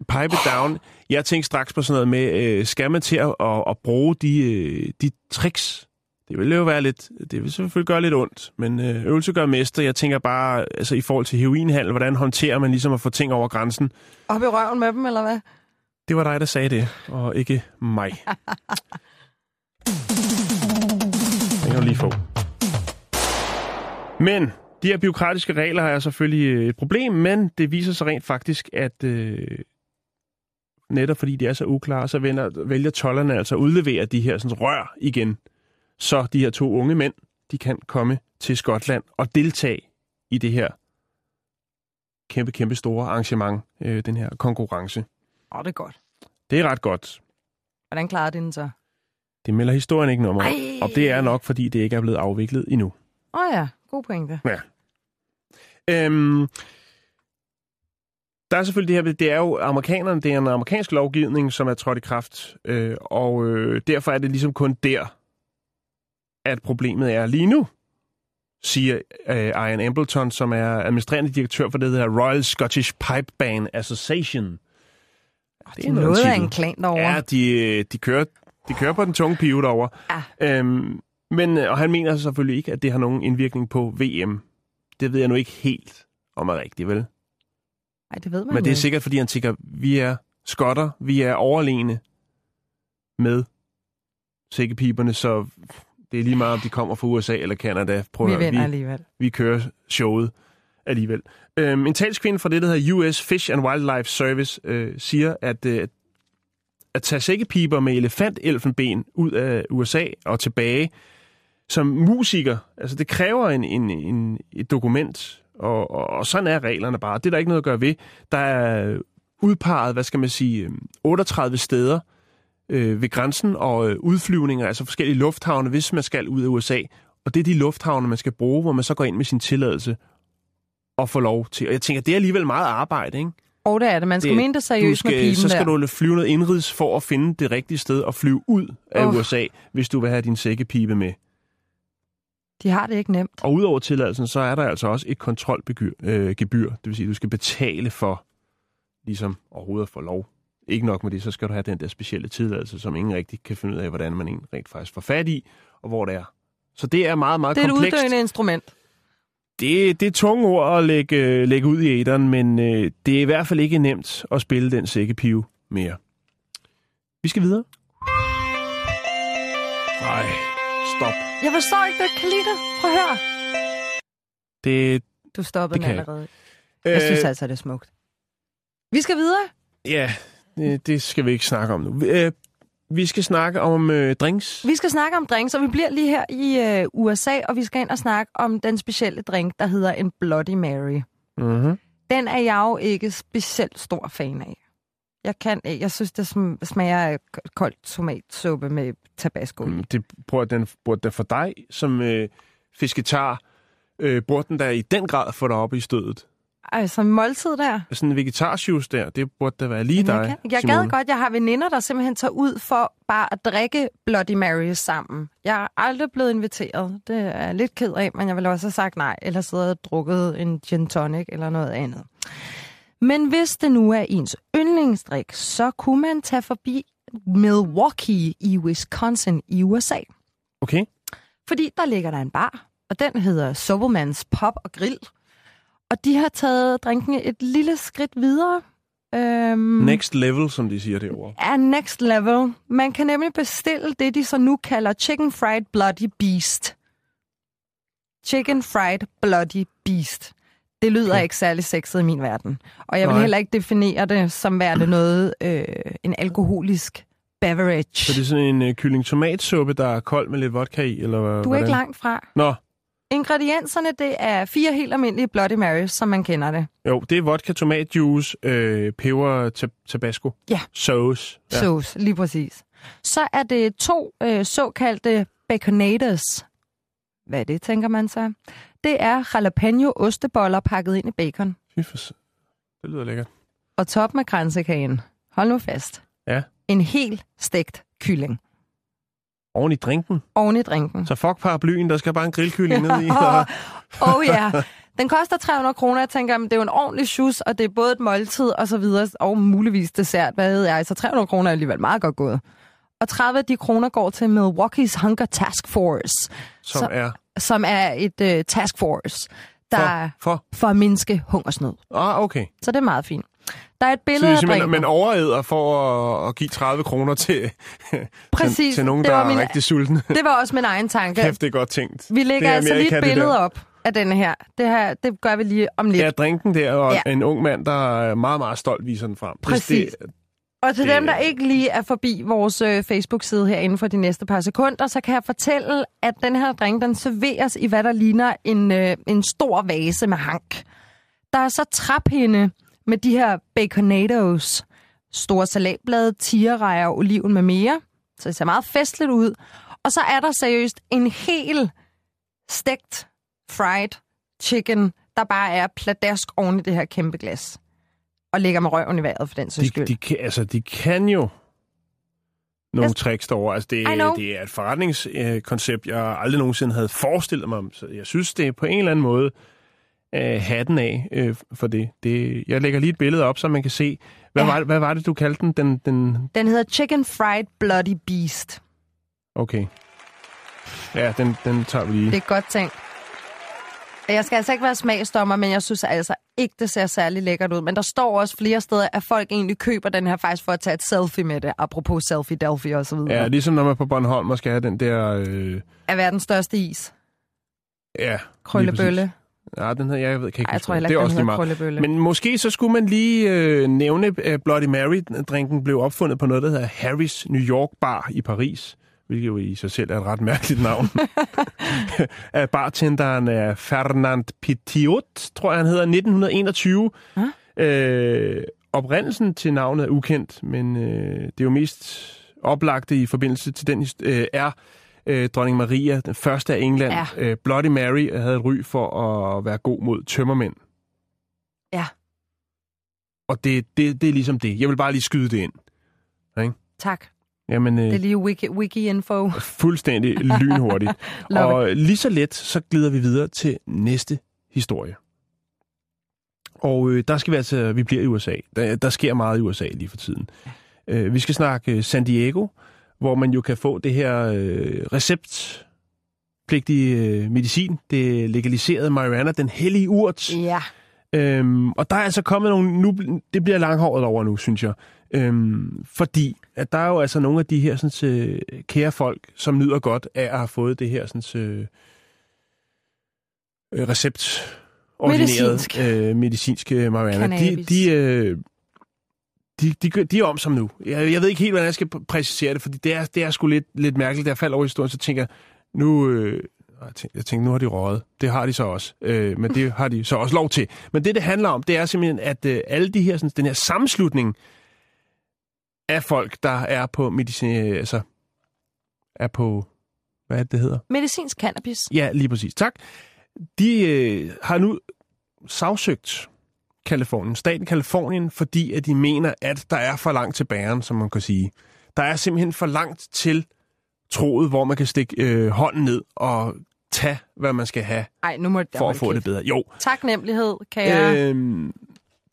Pipe it down. Jeg tænkte straks på sådan noget med, øh, skal man til at, at, at bruge de, øh, de tricks? Det vil jo være lidt, det vil selvfølgelig gøre lidt ondt, men øh, øvelse gør mester. Jeg tænker bare, altså i forhold til heroinhandel, hvordan håndterer man ligesom at få ting over grænsen? Op i røven med dem, eller hvad? Det var dig, der sagde det, og ikke mig. Den kan du lige få. Men de her byråkratiske regler er selvfølgelig øh, et problem, men det viser sig rent faktisk, at øh, netop fordi de er så uklare, så vælger, vælger tollerne altså at udlevere de her sådan, rør igen, så de her to unge mænd, de kan komme til Skotland og deltage i det her kæmpe, kæmpe store arrangement, øh, den her konkurrence. Åh, det er godt. Det er ret godt. Hvordan klarer de den så? Det melder historien ikke noget om, og det er nok, fordi det ikke er blevet afviklet endnu. Åh oh, ja, god pointe. Øhm, der er selvfølgelig det her, det er jo amerikanerne, det er en amerikansk lovgivning, som er trådt i kraft, øh, og øh, derfor er det ligesom kun der, at problemet er lige nu, siger øh, Ian Embleton, som er administrerende direktør for det, der hedder Royal Scottish Pipe Band Association. Det er noget af en klan derovre. Ja, de, de, kører, de kører på den tunge pive derovre. Ja. Øhm, men, øh, og han mener selvfølgelig ikke, at det har nogen indvirkning på VM. Det ved jeg nu ikke helt, om er rigtigt, vel? Nej, det ved man Men det er sikkert, fordi han tænker, vi er skotter, vi er overlegne med sækkepiberne, så det er lige meget, om de kommer fra USA eller Canada. Prøv Vi vinder vi, alligevel. vi kører showet alligevel. Øhm, en talskvinde fra det, der hedder US Fish and Wildlife Service, øh, siger, at øh, at tage sækkepiber med elefantelfenben ud af USA og tilbage som musiker, altså det kræver en, en, en, et dokument, og, og, og sådan er reglerne bare. Det er der ikke noget at gøre ved. Der er udpeget, hvad skal man sige, 38 steder øh, ved grænsen og øh, udflyvninger, altså forskellige lufthavne, hvis man skal ud af USA. Og det er de lufthavne, man skal bruge, hvor man så går ind med sin tilladelse og får lov til. Og jeg tænker, det er alligevel meget arbejde, ikke? Og det er det. Man skal Det- mene det seriøst skal, med pipen så skal der. du flyve noget indrigs for at finde det rigtige sted og flyve ud af Uff. USA, hvis du vil have din sækkepibe med. De har det ikke nemt. Og udover tilladelsen, så er der altså også et kontrolgebyr. Øh, gebyr. det vil sige, at du skal betale for ligesom overhovedet at få lov. Ikke nok med det, så skal du have den der specielle tilladelse, som ingen rigtig kan finde ud af, hvordan man egentlig rent faktisk får fat i, og hvor det er. Så det er meget, meget Det er et komplekst. uddøende instrument. Det, det er tunge ord at lægge, øh, lægge ud i æderen, men øh, det er i hvert fald ikke nemt at spille den sækkepive mere. Vi skal videre. Nej, stop. Jeg forstår ikke, at du kan lide det. Prøv at høre. Det, Du stoppede Det den kan jeg. allerede. Jeg synes altså, det er smukt. Vi skal videre. Ja, det, det skal vi ikke snakke om nu. Øh, vi skal snakke om øh, drinks. Vi skal snakke om drinks, og vi bliver lige her i øh, USA, og vi skal ind og snakke om den specielle drink, der hedder en Bloody Mary. Mm-hmm. Den er jeg jo ikke specielt stor fan af. Jeg kan. Jeg synes, det sm- smager af k- kold tomatsuppe med tabasco. Mm. Det burde den, burde den for dig som øh, fisketar, øh, burde den da i den grad få dig op i stødet. Altså, måltid der. Sådan en vegetarsjuice der, det burde da være lige Jamen, dig, jeg, kan, jeg Simone. gad godt, jeg har veninder, der simpelthen tager ud for bare at drikke Bloody Marys sammen. Jeg er aldrig blevet inviteret. Det er jeg lidt ked af, men jeg vil også have sagt nej, eller siddet og drukket en gin tonic eller noget andet. Men hvis det nu er ens yndlingsdrik, så kunne man tage forbi Milwaukee i Wisconsin i USA. Okay. Fordi der ligger der en bar, og den hedder Sobermans Pop og Grill. Og de har taget drinken et lille skridt videre. Øhm, Next level, som de siger derovre. er next level. Man kan nemlig bestille det, de så nu kalder Chicken Fried Bloody Beast. Chicken Fried Bloody Beast. Det lyder Okay. ikke særlig sexet i min verden. Og jeg vil Nej. heller ikke definere det som værende noget, øh, en alkoholisk beverage. Så det er sådan en øh, kylling tomatsuppe, der er kold med lidt vodka i, eller hvad? Du er hvordan? ikke langt fra. Nå, Ingredienserne, det er fire helt almindelige Bloody Marys, som man kender det. jo, det er vodka, tomatjuice, øh, peber, tab- tabasco. Ja. Sauce. Ja. Sauce, lige præcis. Så er det to øh, såkaldte baconators. Hvad er det, tænker man så? Det er jalapeno osteboller pakket ind i bacon. Fy for... s- Det lyder lækkert. Og top med kransekagen. Hold nu fast. Ja. En helt stegt kylling. Oven i drinken. Oven i drinken. Så fuck paraplyen, der skal bare en grillkylling ned i. Åh oh, ja. Den koster 300 kroner. Jeg tænker, men det er jo en ordentlig shoes, og det er både et måltid og så videre, og muligvis dessert. Hvad ved jeg? Så 300 kroner er alligevel meget godt gået. Og 30 af de kroner går til Milwaukee's Hunger Task Force, som Så- er som er et uh, task force, der for... for. for. at mindske hungersnød. Ah, okay. Så det er meget fint. Der er et Så billede det er af man overæder for at, at give 30 kroner til, Præcis. til, til nogen, der er min- rigtig sultne. Det var også min egen tanke. Kæft, det er godt tænkt. Vi lægger er altså lige et billede op af denne her. Det her, det gør vi lige om lidt. Ja, drinken der, og Ja. en ung mand, der er meget, meget stolt viser den frem. Præcis. Det, Og til Det- dem, der ikke lige er forbi vores øh, Facebook-side her inden for de næste par sekunder, så kan jeg fortælle, at den her drink, den serveres i hvad der ligner en, øh, en stor vase med hank. Der er så traphinde med de her baconados, store salatblade, tigerrejer, oliven med mere. Så det ser meget festligt ud. Og så er der seriøst en hel stegt fried chicken, der bare er pladask oven i det her kæmpe glas. Og ligger med røven i vejret for den sags de, skyld. de, kan, altså, de kan jo nogle Jeg- tricks derovre. Altså, det, det er et forretningskoncept, jeg aldrig nogensinde havde forestillet mig. Så jeg synes, det er på en eller anden måde øh, hatten af øh, for det. det. Jeg lægger lige et billede op, så man kan se. Hvad, Ja. ja. var, hvad var det, du kaldte den? den, den Den hedder Chicken Fried Bloody Beast. okay. Ja, den, den tager vi lige. Det er godt tænkt. Jeg skal altså ikke være smagsdommer, men jeg synes altså ikke, det ser særlig lækkert ud. Men der står også flere steder, at folk egentlig køber den her faktisk for at tage et selfie med det. Apropos selfie-delfie og så videre. Ja, ligesom når man er på Bornholm og skal have den der... Øh, Er verdens største is. ja, Krøllebølle. Ja, den her, jeg ved, kan ikke Ej, jeg tror heller det er også lige meget. Krøllebølle. Men måske så skulle man lige øh, nævne, at Bloody Mary-drinken blev opfundet på noget, der hedder Harry's New York Bar i Paris, hvilket jo i sig selv er et ret mærkeligt navn. af bartenderen er Fernand Petiot, tror jeg han hedder, 1921. Øh, oprindelsen til navnet er ukendt, men øh, det er jo mest oplagte i forbindelse til den øh, er øh, dronning Maria, den første af England. Ja. Øh, Bloody Mary havde et ry for at være god mod tømmermænd. Ja. Og det, det, det er ligesom det. Jeg vil bare lige skyde det ind. Tak. Jamen, øh, Det er lige wiki, wiki-info. fuldstændig lynhurtigt. Og lige så let, så glider vi videre til næste historie. Og øh, der skal vi altså, vi bliver i USA. Der, der sker meget i USA lige for tiden. Øh, vi skal snakke øh, San Diego, hvor man jo kan få det her øh, receptpligtige øh, medicin, det legaliserede marijuana, den hellige urt. Ja. Øhm, og der er altså kommet nogle... Nu, det bliver langhåret over nu, synes jeg. Øhm, fordi at der er jo altså nogle af de her sådan, øh, kære folk, som nyder godt af at have fået det her sådan, øh, øh, recept Medicinsk. øh, medicinske marijuana. De, Cannabis. de, øh, de, de, de er om som nu. Jeg, jeg ved ikke helt, hvordan jeg skal pr- præcisere det, fordi det er, det er sgu lidt, lidt mærkeligt. Da jeg faldt over historien, så tænker jeg, nu... Øh, jeg tænkte, jeg tænkte, nu har de røget. Det har de så også. Øh, men det har de så også lov til. Men det, det handler om, det er simpelthen, at øh, alle de her, sådan, den her sammenslutning af folk, der er på medicin... øh, Altså, er på... Hvad er det, det hedder? Medicinsk cannabis. Ja, lige præcis. Tak. De øh, har nu sagsøgt Kalifornien, staten Kalifornien, fordi at de mener, at der er for langt til bæren, som man kan sige. Der er simpelthen for langt til troet, hvor man kan stikke øh, hånden ned og tage, hvad man skal have, Ej, nu må jeg for at få det bedre. Jo, Taknemmelighed kan jeg... Øhm,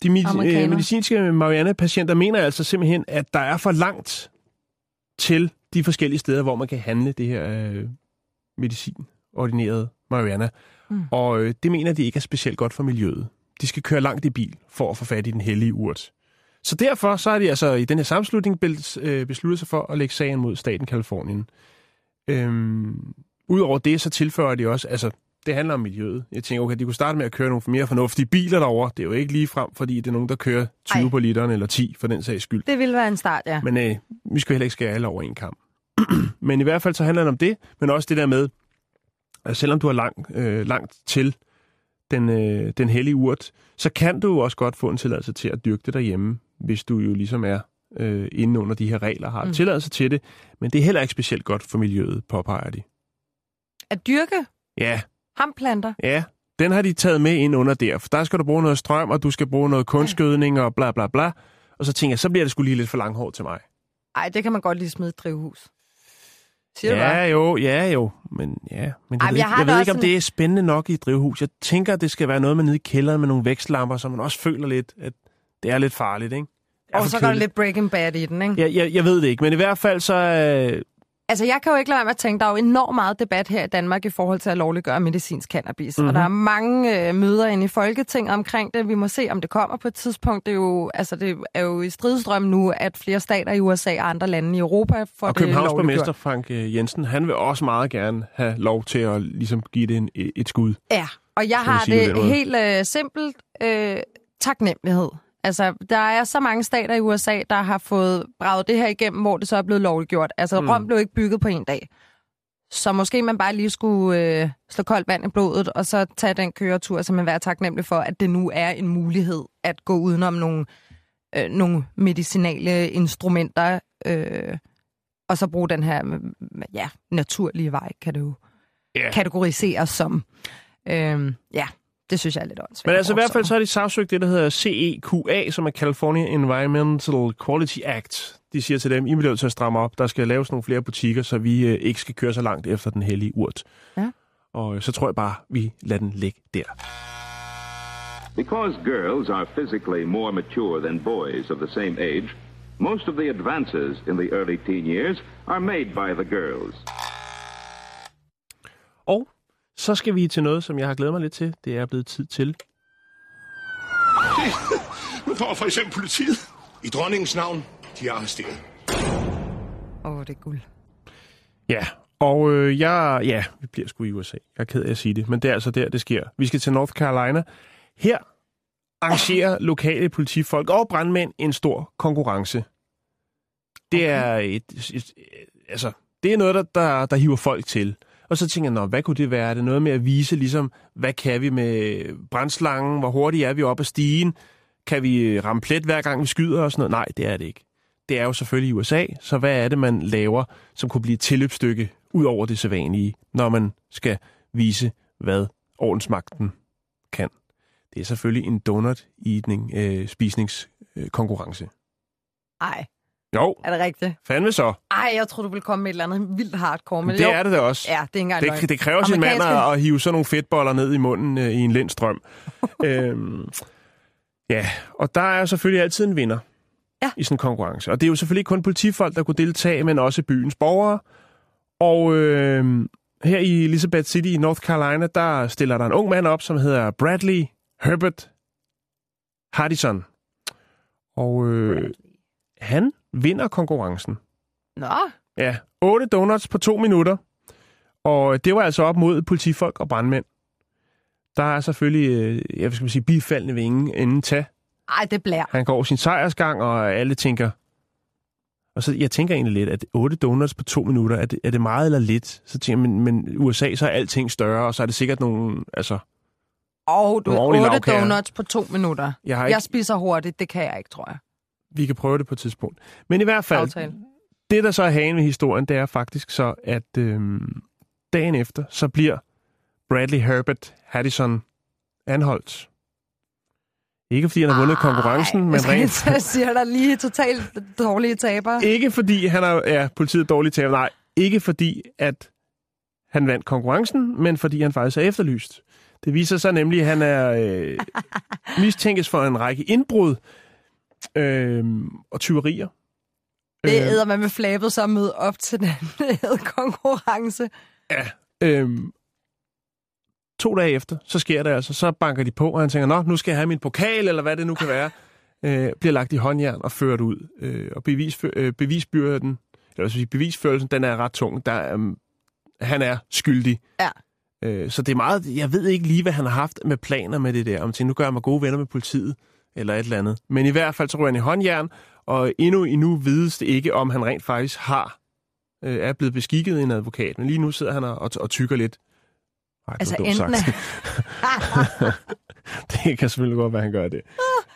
de med- øh, medicinske marijuana-patienter mener altså simpelthen, at der er for langt til de forskellige steder, hvor man kan handle det her øh, medicin, ordineret marijuana. Mm. Og øh, det mener de ikke er specielt godt for miljøet. De skal køre langt i bil for at få fat i den hellige urt. Så derfor så har de altså i den her sammenslutning øh, besluttet sig for at lægge sagen mod staten Kalifornien. Øhm, Udover det, så tilføjer de også, altså det handler om miljøet. Jeg tænker, okay, de kunne starte med at køre nogle mere fornuftige biler derovre. Det er jo ikke lige frem, fordi det er nogen, der kører 20 Ej. på literen eller 10 for den sags skyld. Det ville være en start, ja. Men øh, vi skal heller ikke skære alle over en kamp. men i hvert fald så handler det om det, men også det der med, at selvom du har lang, øh, langt til den, øh, den hellige urt, så kan du jo også godt få en tilladelse til at dyrke det derhjemme, hvis du jo ligesom er øh, inde under de her regler, har mm. tilladelse til det. Men det er heller ikke specielt godt for miljøet, påpeger de. At dyrke Ja, hamplanter. Ja, den har de taget med ind under der, for der skal du bruge noget strøm, og du skal bruge noget kunstgødning og bla bla bla. Og så tænker jeg, så bliver det skulle lige lidt for langhårdt til mig. Ej, det kan man godt lige smide i et drivhus. Siger du Ja, hvad? jo, ja jo, men ja. Men jeg, Ej, ved, jeg ikke, har jeg da ved ikke, om sådan- det er spændende nok i et drivhus. Jeg tænker, det skal være noget med nede i kælderen med nogle vækstlamper, så man også føler lidt, at det er lidt farligt, ikke? Og så går der lidt Breaking Bad i den, ikke? Ja, jeg, jeg ved det ikke, men i hvert fald så... Øh, Altså, jeg kan jo ikke lade være med at tænke, der er jo enormt meget debat her i Danmark i forhold til at lovliggøre medicinsk cannabis. Mhm. Mm-hmm. Og der er mange øh, møder inde i Folketinget omkring det. Vi må se, om det kommer på et tidspunkt. Det er jo, altså, det er jo i stridsstrøm nu, at flere stater i USA og andre lande i Europa får og det Københavns borgmester Frank øh, Jensen, han vil også meget gerne have lov til at ligesom give det en, et skud. Ja, og jeg har det helt øh, simpelt øh, taknemmelighed. Altså, der er så mange stater i USA, der har fået braget det her igennem, hvor det så er blevet lovliggjort. Altså, mm. Rom blev ikke bygget på en dag. Så måske man bare lige skulle øh, slå koldt vand i blodet, og så tage den køretur, så man være taknemmelig for, at det nu er en mulighed at gå udenom nogle, øh, nogle medicinale instrumenter, øh, og så bruge den her ja, naturlige vej, kan det jo Ja. kategoriseres som. Øh, ja, det synes jeg er lidt åndssvagt. Men altså i hvert fald så har de sagsøgt det, der hedder CEQA, som er California Environmental Quality Act. De siger til dem, I bliver nødt til at stramme op. Der skal laves nogle flere butikker, så vi øh, ikke skal køre så langt efter den hellige urt. Ja. Og øh, så tror jeg bare, vi lader den ligge der. Because girls are physically more mature than boys of the same age, most of the advances in the early teen years are made by the girls. Så skal vi til noget, som jeg har glædet mig lidt til. Det er blevet tid til Nu kommer for eksempel politiet. I dronningens navn, de er arresteret. Åh, oh, det er guld. Ja, og øh, jeg, ja, vi bliver sgu i USA. Jeg er ked af at sige det, men det er altså der, det sker. Vi skal til North Carolina. Her arrangerer lokale politifolk og brandmænd en stor konkurrence. Det er et, et, et altså, det er noget, der, der, der hiver folk til. Og så tænker jeg, Nå, hvad kunne det være? Er det noget med at vise, ligesom, hvad kan vi med brændslangen? Hvor hurtigt er vi op ad stigen? Kan vi øh, ramme plet hver gang vi skyder og sådan noget? Nej, det er det ikke. Det er jo selvfølgelig i USA, så hvad er det, man laver, som kunne blive et tilløbsstykke ud over det sædvanlige, når man skal vise, hvad ordensmagten kan? Det er selvfølgelig en donut-eating, øh, Nej, jo, er det rigtigt? fandme så. Ej, jeg tror du ville komme med et eller andet vildt hardcore. Men Det jo. er det da også. Ja, det er ikke engang løgn. Det, det kræver sin mand at, at hive sådan nogle fedtboller ned i munden øh, i en lindstrøm. øhm, ja, og der er selvfølgelig altid en vinder Ja. i sådan en konkurrence. Og det er jo selvfølgelig kun politifolk, der kunne deltage, men også byens borgere. Og øh, her i Elizabeth City i North Carolina, der stiller der en ung mand op, som hedder Bradley Herbert Hardison. Og øh, han vinder konkurrencen. Nå, Ja, 8 donuts på to minutter. Og det var altså op mod politifolk og brandmænd. Der er selvfølgelig, øh, jeg skal sige, bifaldende vinge inden tage. ej, det blær. Han går sin sejrsgang, og alle tænker... Og så jeg tænker egentlig lidt, at 8 donuts på to minutter, er det, er det meget eller lidt? Så tænker jeg, men, men USA, så er alting større, og så er det sikkert nogle... Altså, Og du Nogle er ordentlige 8 lavkager. donuts på to minutter. jeg ikke, Jeg spiser hurtigt, det kan jeg ikke, tror jeg. Vi kan prøve det på et tidspunkt. Men i hvert fald, Aftale. det der så er hagen ved historien, det er faktisk så, at øhm, dagen efter, så bliver Bradley Herbert Haddison anholdt. Ikke fordi han har vundet konkurrencen, men rent... Jeg siger der lige totalt dårlige taber. Ikke fordi han er ja, politiet dårligt taber. Nej, ikke fordi, at han vandt konkurrencen, men fordi han faktisk er efterlyst. Det viser sig nemlig, at han er øh, mistænkes for en række indbrud øh, og tyverier. Det Øh, æder man med flabet så at møde op til den konkurrence. Ja. Øhm, to dage efter, så sker det altså. Så banker de på, og han tænker, nå, nu skal jeg have min pokal, eller hvad det nu kan være. Øh, bliver lagt i håndjern og ført ud. Øh, og bevis, øh, bevisbyrden, eller sige, bevisførelsen, den er ret tung. Der, øhm, han er skyldig. Ja. Øh, så det er meget, jeg ved ikke lige, hvad han har haft med planer med det der. Om til, nu gør jeg mig gode venner med politiet, eller et eller andet. Men i hvert fald, så ryger han i håndjern, og endnu, endnu vides det ikke, om han rent faktisk har øh, er blevet beskikket en advokat. Men lige nu sidder han og, og, tykker lidt. Ej, det Altså dumt enten sagt. det kan selvfølgelig godt være, han gør det.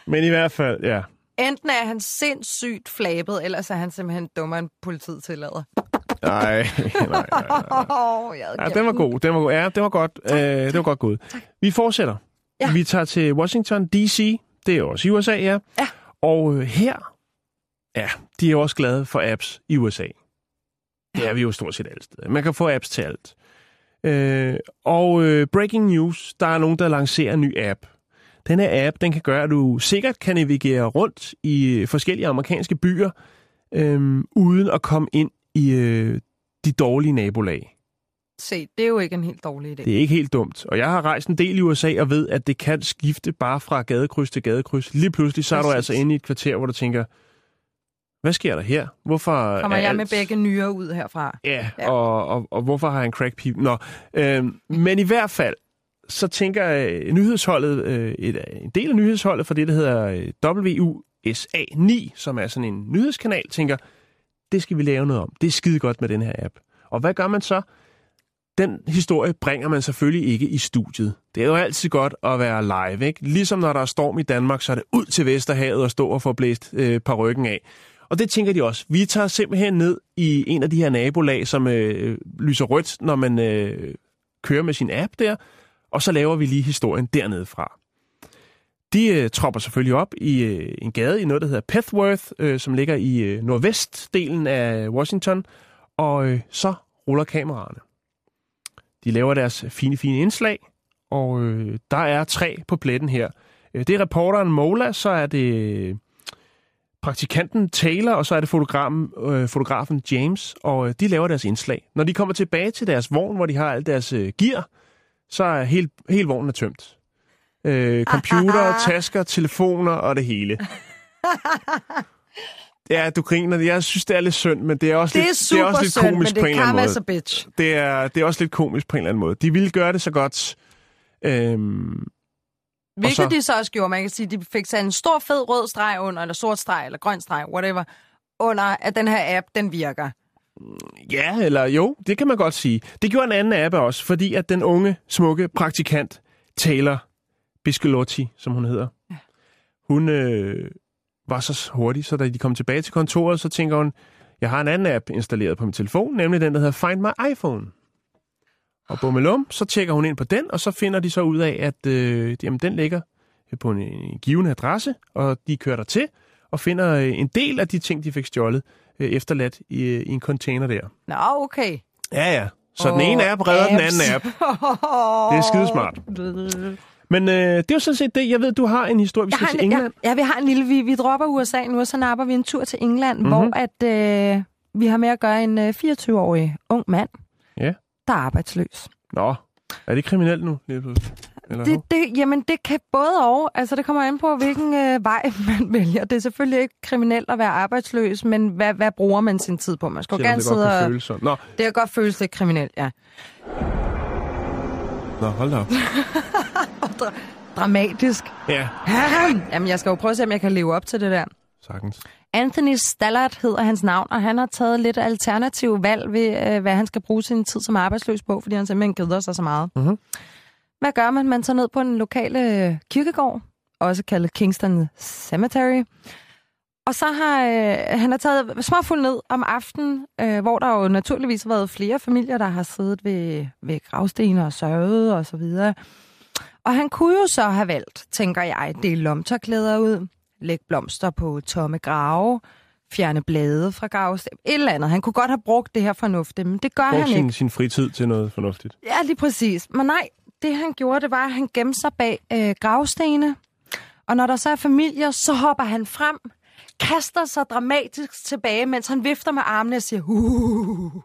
Men i hvert fald, ja. Enten er han sindssygt flabet, ellers er han simpelthen dummere end politiet tillader. Nej, nej, nej. nej. Oh, Ja, den var god. Den var god. Ja, det var godt. Øh, det var godt gået. Vi fortsætter. Ja. Vi tager til Washington D.C. Det er også i USA, ja. Ja. Og øh, her, ja, de er også glade for apps i USA. Det er vi jo stort set alle steder. Man kan få apps til alt. Øh, og øh, breaking news, der er nogen, der lancerer en ny app. Den her app, den kan gøre, at du sikkert kan navigere rundt i øh, forskellige amerikanske byer, øh, uden at komme ind i øh, de dårlige nabolag. Se, det er jo ikke en helt dårlig idé. Det er ikke helt dumt. Og jeg har rejst en del i USA og ved, at det kan skifte bare fra gadekryds til gadekryds. Lige pludselig, så er du Præcis. altså inde i et kvarter, hvor du tænker, hvad sker der her? Hvorfor Kommer er jeg alt... med begge nyere ud herfra? Ja, Ja. Og, og, og hvorfor har jeg en crack pip? Nå, øhm, men i hvert fald, så tænker jeg, nyhedsholdet, øh, et, en del af nyhedsholdet for det, der hedder øh, WUSA 9, som er sådan en nyhedskanal, tænker, det skal vi lave noget om. Det er skide godt med den her app. Og hvad gør man så? Den historie bringer man selvfølgelig ikke i studiet. Det er jo altid godt at være live, ikke? Ligesom når der er storm i Danmark, så er det ud til Vesterhavet og stå og få blæst øh, par ryggen af. Og det tænker de også. Vi tager simpelthen ned i en af de her nabolag, som øh, lyser rødt, når man øh, kører med sin app der, og så laver vi lige historien dernede fra. De øh, tropper selvfølgelig op i øh, en gade i noget, der hedder Pethworth, øh, som ligger i øh, nordvestdelen af Washington, og øh, så ruller kameraerne. De laver deres fine, fine indslag, og øh, der er tre på pletten her. Øh, Det er reporteren Mola, så er det øh, praktikanten Taylor, og så er det fotografen, øh, fotografen James, og øh, de laver deres indslag. Når de kommer tilbage til deres vogn, hvor de har alt deres øh, gear, så er hele, hele vognen er tømt. Øh, computer, tasker, telefoner og det hele. Ja, du griner. Jeg synes, det er lidt synd, men det er også Det er lidt, det er også lidt synd, komisk men på det en er eller anden måde. bitch. Det er, det er også lidt komisk på en eller anden måde. De ville gøre det så godt. Øhm, Hvilket så- de så også gjorde. Man kan sige, de fik sat en stor fed rød streg under, eller sort streg, eller grøn streg, whatever, under, at den her app, den virker. ja, eller jo, det kan man godt sige. Det gjorde en anden app også, fordi at den unge, smukke praktikant, Taylor Biscolotti, som hun hedder, hun øh, var så hurtig, så da de kom tilbage til kontoret, så tænker hun, jeg har en anden app installeret på min telefon, nemlig den, der hedder Find My iPhone. Og bummelum, så tjekker hun ind på den, og så finder de så ud af, at øh, jamen, den ligger på en, en given adresse, og de kører der til og finder øh, en del af de ting, de fik stjålet, øh, efterladt i, øh, i en container der. Nå, okay. Ja, ja. Så den Åh, ene app redder den apps. anden app. Det er skidesmart. Men øh, det er jo sådan set det. Jeg ved, du har en historie, vi Jeg skal har til en, England. ja, ja, vi har en lille... Vi, vi dropper USA nu, og så napper vi en tur til England, mm-hmm. hvor at, øh, vi har med at gøre en øh, 24-årig ung mand, Ja. der er arbejdsløs. Nå, er det kriminelt nu? Lige pludselig? Eller Det, det, jamen, det kan både og. Altså, det kommer an på, hvilken øh, vej man vælger. Det er selvfølgelig ikke kriminelt at være arbejdsløs, men hvad, hvad bruger man sin tid på? Man skal jo Selvom gerne det godt sidde og... føles sådan. Nå, Det kan godt føles lidt kriminelt, ja. nå, hold da op. Dramatisk. Ja, Jamen, jeg skal jo prøve at se, om jeg kan leve op til det der. sagtens. Anthony Stallard hedder hans navn, og han har taget lidt alternativ valg ved, øh, hvad han skal bruge sin tid som arbejdsløs på, fordi han simpelthen keder sig så meget. Mhm. Hvad gør man? Man tager ned på den lokale øh, kirkegård, også kaldet Kingston Cemetery. Og så har øh, han har taget småfuld ned om aftenen, øh, hvor der jo naturligvis har været flere familier, der har siddet ved, ved gravstener og sørget og så videre. Og han kunne jo så have valgt, tænker jeg, dele lomtørklæder ud, lægge blomster på tomme grave, fjerne blade fra gravsten, et eller andet. Han kunne godt have brugt det her fornuftigt, men det gør Brug han ikke. sin, sin fritid til noget fornuftigt. Ja, lige præcis. Men nej, det han gjorde, det var, at han gemte sig bag øh, gravstene. Og når der så er familier, så hopper han frem, kaster sig dramatisk tilbage, mens han vifter med armene og siger, uh,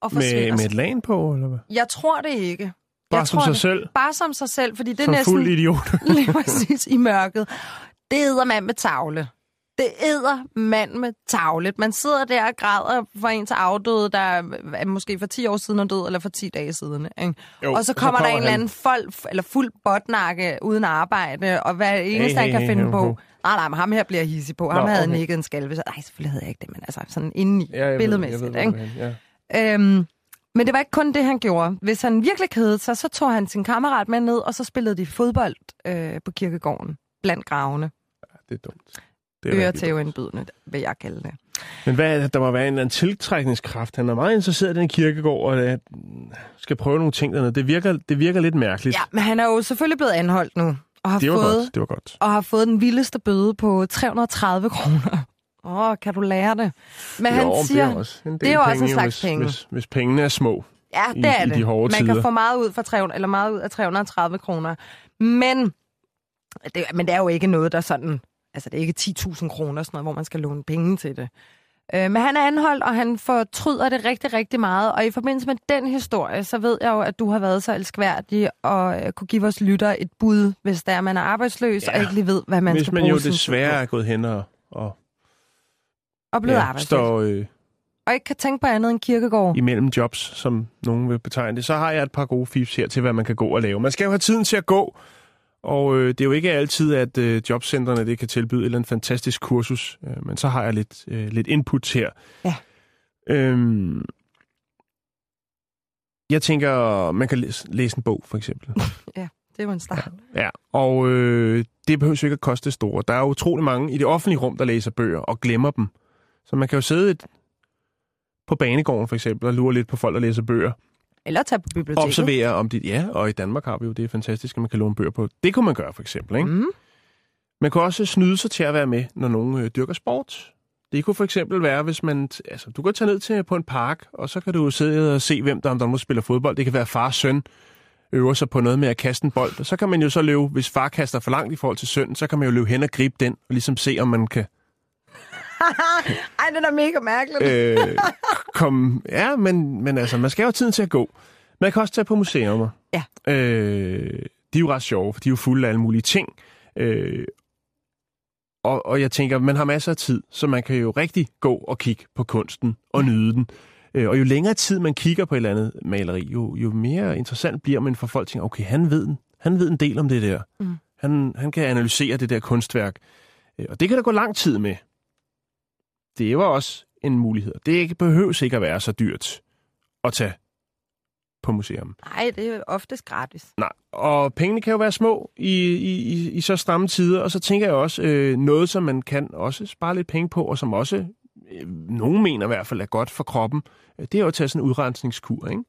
og forsvinder. Med, med et lag på, eller hvad? Jeg tror det ikke. Bare jeg som tror sig det. selv? Bare som sig selv, fordi det er Som næsten... fuld idiot. Lige præcis i mørket. Det æder mand med tavle. Det æder mand med tavlet. Man sidder der og græder for en til afdøde, der er måske for 10 år siden er død, eller for 10 dage siden. Ikke? Jo, og så kommer, der en eller anden folk, eller fuld botnakke uden arbejde, og hvad eneste, Hey, han hey, kan hey, finde ho, på. ho. Nej, nej, men ham her bliver hissig på. Ham Nå, havde okay. nikket en skalve. Så, nej, selvfølgelig havde jeg ikke det, men altså sådan inde i Ja, jeg ved, billedmæssigt. jeg ved, ikke? er ja. Øhm, men det var ikke kun det, han gjorde. Hvis han virkelig kedede sig, så tog han sin kammerat med ned, og så spillede de fodbold øh, på kirkegården blandt gravene. Det er dumt. Det er. Øretæveindbydende, vil jeg kalde det. Men hvad er? Der må være en eller anden tiltrækningskraft. Han er meget interesseret i den kirkegård, og øh, skal prøve nogle ting dernede. Det virker, det virker lidt mærkeligt. Ja, men han er jo selvfølgelig blevet anholdt nu, og har, det var fået, godt. Det var godt. og har fået den vildeste bøde på 330 kroner. Åh, oh, kan du lære det? Men han jo, men siger, det er, også en del det er jo også en penge, slags hvis, penge. Hvis, hvis pengene er små. Ja, i- det er i det. de hårde Man tider. kan få meget ud, fra 300, eller meget ud af 330 kroner. Men det, men det er jo ikke noget, der sådan... Altså, det er ikke 10.000 kroner, sådan noget, hvor man skal låne penge til det. Øh, men han er anholdt, og han fortryder det rigtig, rigtig meget. Og i forbindelse med den historie, så ved jeg jo, at du har været så elskværdig og øh, kunne give vores lytter et bud, hvis der er, man er arbejdsløs ja. og ikke lige ved, hvad man hvis skal man bruge jo sin tid desværre er gået hen og, og Og blevet ja, arbejdsløs. står øh, Og ikke kan tænke på andet end kirkegård. imellem jobs, som nogen vil betegne det, så har jeg et par gode fifs her til, hvad man kan gå og lave. Man skal jo have tiden til at gå, og øh, det er jo ikke altid, at øh, jobcentrene det kan tilbyde et eller andet fantastisk kursus, øh, men så har jeg lidt, øh, lidt input her. Ja. Øhm, jeg tænker, man kan læse, læse en bog, for eksempel. Det er jo en start. Ja, og øh, det behøver jo ikke at koste det store. Der er utrolig mange i det offentlige rum, der læser bøger og glemmer dem. Så man kan jo sidde et, på banegården for eksempel og lure lidt på folk, der læser bøger. Eller tage på biblioteket. Observere om de... Ja, og i Danmark har vi jo det fantastiske, at man kan låne bøger på. Det kunne man gøre for eksempel, ikke? Mm. Man kan også snyde sig til at være med, når nogen øh, dyrker sport. Det kunne for eksempel være, hvis man... Altså, du kan tage ned til på en park, og så kan du sidde og se, hvem der, om der nu spiller fodbold. Det kan være far og søn øver sig på noget med at kaste en bold. Og så kan man jo så løbe, hvis far kaster for langt i forhold til sønnen, så kan man jo løbe hen og gribe den, og ligesom se, om man kan Ej, det er mega mærkeligt. øh, komme... Ja, men, men altså, man skal jo have tiden til at gå. Man kan også tage på museer. Ja. Øh, de er jo ret sjove, for de er jo fulde af alle mulige ting. Øh, og, og jeg tænker, man har masser af tid, så man kan jo rigtig gå og kigge på kunsten og nyde den. Øh, og jo længere tid man kigger på et eller andet maleri, jo, jo mere interessant bliver man for folk tænker, okay, han ved, han ved en del om det der. Mm. Han, han kan analysere det der kunstværk. Øh, og det kan der gå lang tid med. Det var også en mulighed. Det ikke, behøves ikke at være så dyrt at tage på museum. Nej, det er oftest gratis. Nej, og pengene kan jo være små i, i, i, så stramme tider, og så tænker jeg også, øh, noget som man kan også spare lidt penge på, og som også, øh, nogen mener i hvert fald, er godt for kroppen, øh, det er jo at tage sådan en udrensningskur, ikke?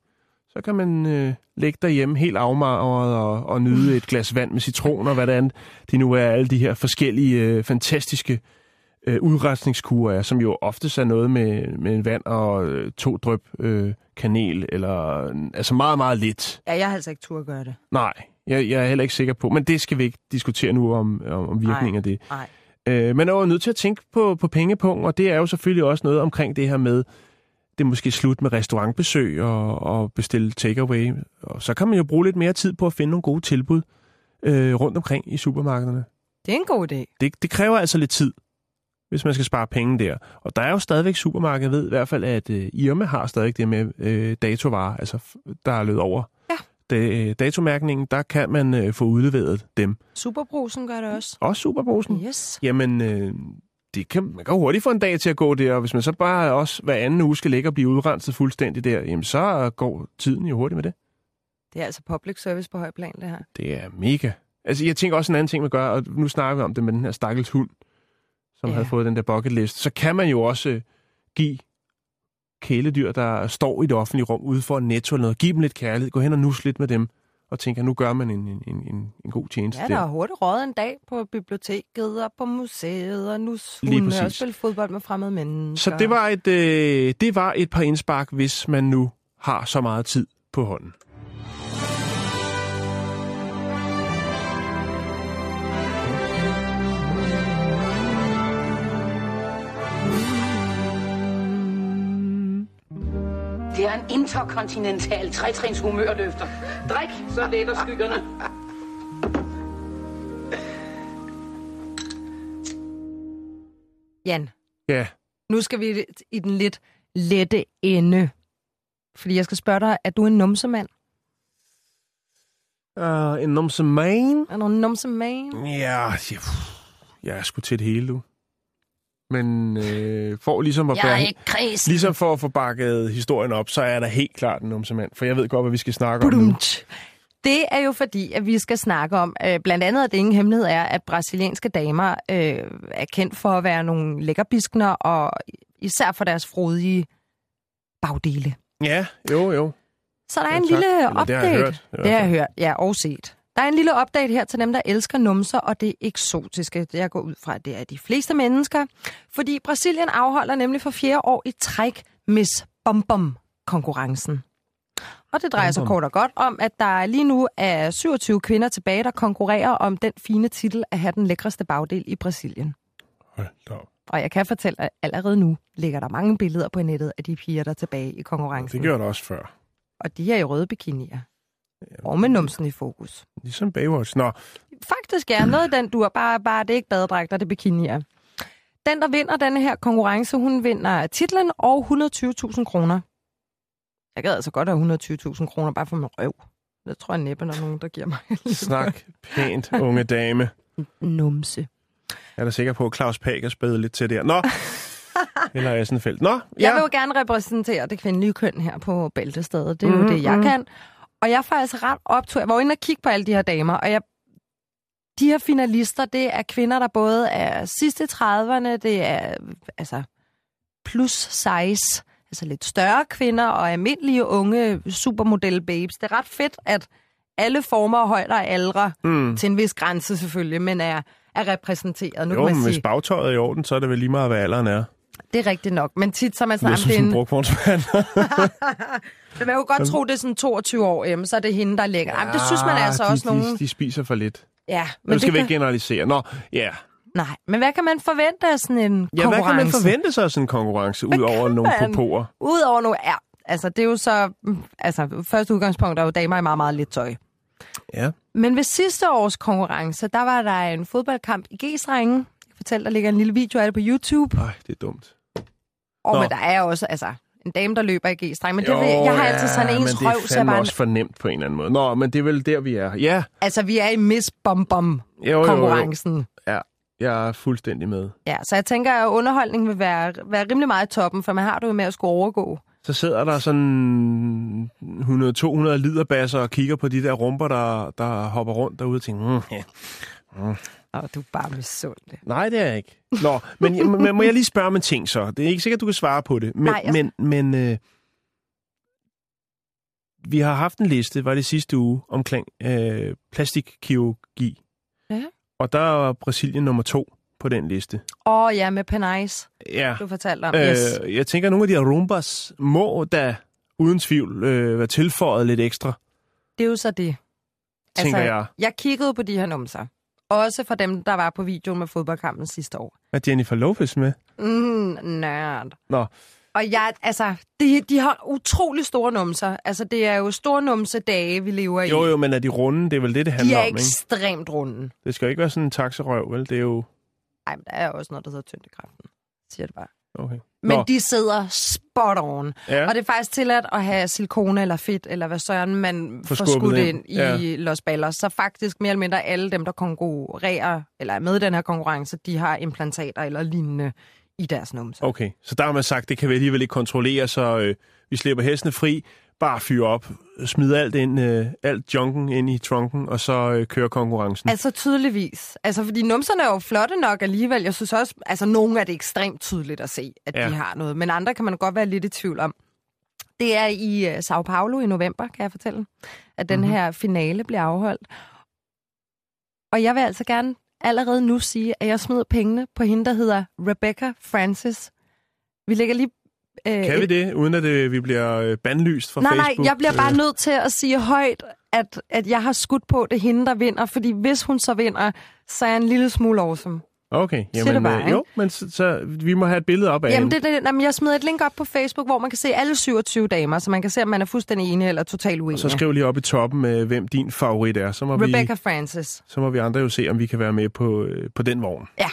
Så kan man øh, ligge derhjemme helt afmagret og, og nyde et glas vand med citron og hvad det andet. Det nu er alle de her forskellige øh, fantastiske øh, udrensningskurer er, som jo oftest er noget med, med vand og øh, to drøb øh, kanel, eller altså meget, meget lidt. Ja, jeg har altså ikke tur at gøre det. Nej, jeg, jeg er heller ikke sikker på, men det skal vi ikke diskutere nu om, om, om virkningen af det. Nej. Øh, men jeg er nødt til at tænke på, på pengepunkt, og det er jo selvfølgelig også noget omkring det her med, det er måske slut med restaurantbesøg og, og bestille takeaway. Og så kan man jo bruge lidt mere tid på at finde nogle gode tilbud øh, rundt omkring i supermarkederne. Det er en god idé. Det, det kræver altså lidt tid, hvis man skal spare penge der. Og der er jo stadigvæk supermarkeder, ved i hvert fald, at øh, Irma har stadigvæk det med øh, datovarer, altså der er løbet over. Ja. Det, øh, datomærkningen, der kan man øh, få udleveret dem. Superbrusen gør det også. Også superbrusen. Yes. Jamen, øh, det kan, man kan hurtigt få en dag til at gå der, og hvis man så bare også hver anden uge skal ligge og blive udrenset fuldstændig der, jamen så går tiden jo hurtigt med det. Det er altså public service på høj plan, det her. Det er mega. Altså, jeg tænker også en anden ting, man gør, og nu snakker vi om det med den her stakkels hund, som Ja. havde fået den der bucket list. Så kan man jo også øh, give kæledyr, der står i det offentlige rum ude for netto eller noget, give dem lidt kærlighed, gå hen og nus lidt med dem, og tænker, nu gør man en, en, en, en, god tjeneste Ja, der er hurtigt råd en dag på biblioteket og på museet, og nu præcis. og spille fodbold med fremmede mennesker. Så det var, et, øh, det var et par indspark, hvis man nu har så meget tid på hånden. Er en interkontinental trætrins humørløfter. Drik, så letter skyggerne. Jan, Ja, nu skal vi i den lidt lette ende. Fordi jeg skal spørge dig, er du en numsemand? uh, en numse man. Er du en numsemand? Ja, jeg, jeg er sgu til det hele, du. Men øh, for ligesom at bære-. Ligesom for at få bakket historien op, så er der helt klart en numsemand. For jeg ved godt, hvad vi skal snakke om nu. Det er jo fordi, at vi skal snakke om, øh, blandt andet, at det ingen hemmelighed er, at brasilianske damer øh, er kendt for at være nogle lækkerbiskner, og især for deres frodige bagdele. Ja, jo, jo. Så der er Ja, en tak. lille Eller det har update. jeg hørt, Det har jeg hørt, ja, og set. Der er en lille update her til dem, der elsker numser, og det eksotiske. Jeg går ud fra, at det er de fleste mennesker. Fordi Brasilien afholder nemlig for fjerde år i træk Miss Bom Bom konkurrencen. Og det drejer sig kort og godt om, at der lige nu er 27 kvinder tilbage, der konkurrerer om den fine titel at have den lækreste bagdel i Brasilien. Hold da op. Og jeg kan fortælle, at allerede nu ligger der mange billeder på nettet af de piger, der er tilbage i konkurrencen. Det gjorde det også før. Og de er i røde bikinier. Og med numsen i fokus. Ligesom Baywatch. Nå, Faktisk er noget den, du har bare, bare det er ikke badedragter, det er bikinier. Den, der vinder denne her konkurrence, hun vinder titlen og 120.000 kroner. Jeg gad altså godt have 120.000 kroner bare for min røv. Det tror jeg næppe, der er nogen, der giver mig. snak pænt, unge dame. Numse. Jeg er da sikker på, at Claus Pag er spædet lidt til der. Nå, eller Assenfeldt. Nå, Jeg ja. vil jo gerne repræsentere det kvindelige køn her på Bæltestedet. Det er jo Mhm, det, jeg mhm. kan. Og jeg er faktisk ret optur. Jeg var inde og kigge på alle de her damer, og jeg, de her finalister, det er kvinder, der både er sidste 30'erne, det er altså plus size, altså lidt større kvinder, og almindelige unge supermodel babes. Det er ret fedt, at alle former og højder og aldre, Mm. til en vis grænse selvfølgelig, men er, er repræsenteret. Nu Jo, kan man men sige, hvis bagtøjet er i orden, så er det vel lige meget, hvad alderen er. Det er rigtigt nok. Men tit så er man Det sådan, er "Jamen, som det sådan en, brugtvognsmand. Men man kunne godt tro, det er sådan 22 år, jamen, så er det hende, der er lækker. Jamen, det synes man altså de, også nogen... De, de spiser for lidt. Ja, Men nu skal det vi ikke generalisere. Nå, ja. Nej, men hvad kan man forvente af sådan en Ja, hvad konkurrence? kan man forvente sig af sådan en konkurrence, ud over nogle popoer? Udover nu, ja, altså det er jo så... Altså, første udgangspunkt er jo damer i meget, meget lidt tøj. Ja. Men ved sidste års konkurrence, der var der en fodboldkamp i G-strengen. Jeg fortalte, der ligger en lille video af det på YouTube. Ej, det er dumt. Og men der er også altså, en dame, der løber i G-streng. Men det, Jo, ved, jeg har altid sådan ja, ens røv, så jeg bare... også for nemt på en eller anden måde. Nå, men det er vel der, vi er. Ja, Altså, vi er i Miss Bom Bom jo, jo, jo. konkurrencen. Ja, jeg er fuldstændig med. Ja, så jeg tænker, at underholdningen vil være, være rimelig meget i toppen, for man har det jo med at skulle overgå. Så sidder der sådan 100-200 liderbasser og kigger på de der rumper, der, der hopper rundt derude og tænker, mm, ja. Og du er bare misundelig. nej, det er jeg ikke. Nå, men, men må jeg lige spørge om en ting så? Det er ikke sikkert, du kan svare på det. Men, Nej, jeg- men, men øh, vi har haft en liste, var det sidste uge, omkring øh, plastikkirurgi. Ja. Og der er Brasilien nummer to på den liste. Åh oh, ja, med Penais, Ja. du fortalte om. Yes. Øh, jeg tænker, at nogle af de her rumbas må da uden tvivl øh, være tilføjet lidt ekstra, Det er jo så det. tænker jeg. Jeg kiggede på de her numser. Også for dem, der var på videoen med fodboldkampen sidste år. Er Jennifer Lopez med? Mm, nørd. Nå, Og jeg, altså, de, de har utrolig store numser. Altså, det er jo store numsedage, vi lever i. jo jo, men er de runde? Det er vel det, det de handler er om, ikke? ekstremt runde. Det skal jo ikke være sådan en taxarøv, vel? Det er jo... Ej, men der er også noget, der hedder tyngdekraften. Siger det bare. Okay. Men Nå, de sidder spot on. ja. Og det er faktisk tilladt at have silikone eller fedt, eller hvad søren man Får skudt ind. ind i Ja. Los Ballos. Så faktisk mere eller mindre alle dem, der konkurrerer, eller er med i den her konkurrence, de har implantater eller lignende i deres numser. Okay, så der har man sagt, det kan vi alligevel ikke kontrollere, så øh, vi slipper hestene fri, bare fyre op, smid alt, ind, øh, alt junken ind i trunken, og så øh, kører konkurrencen. Altså tydeligvis. Altså, fordi numserne er jo flotte nok alligevel. Jeg synes også, altså nogle er det ekstremt tydeligt at se, at Ja. de har noget. Men andre kan man godt være lidt i tvivl om. Det er i uh, Sao Paulo i november, kan jeg fortælle, at den Mhm. mm-hmm. her finale bliver afholdt. Og jeg vil altså gerne allerede nu sige, at jeg smider pengene på hende, der hedder Rebecca Francis. Vi lægger lige... Øh, kan vi det, uden at øh, vi bliver øh, bandlyst fra Nej, Facebook? nej, jeg bliver bare Øh, nødt til at sige højt, at, at jeg har skudt på, det hende, der vinder. Fordi hvis hun så vinder, så er jeg en lille smule awesome. Okay, jamen, det bare, øh, jo, men så, så vi må have et billede op af Jamen, hende. det, det, jamen, jeg smider et link op på Facebook, hvor man kan se alle 27 damer, så man kan se, om man er fuldstændig enig eller totalt uenig. Og så skriv lige op i toppen, øh, hvem din favorit er. Så må, Rebecca vi, Francis. så må vi andre jo se, om vi kan være med på, øh, på den vogn. Ja.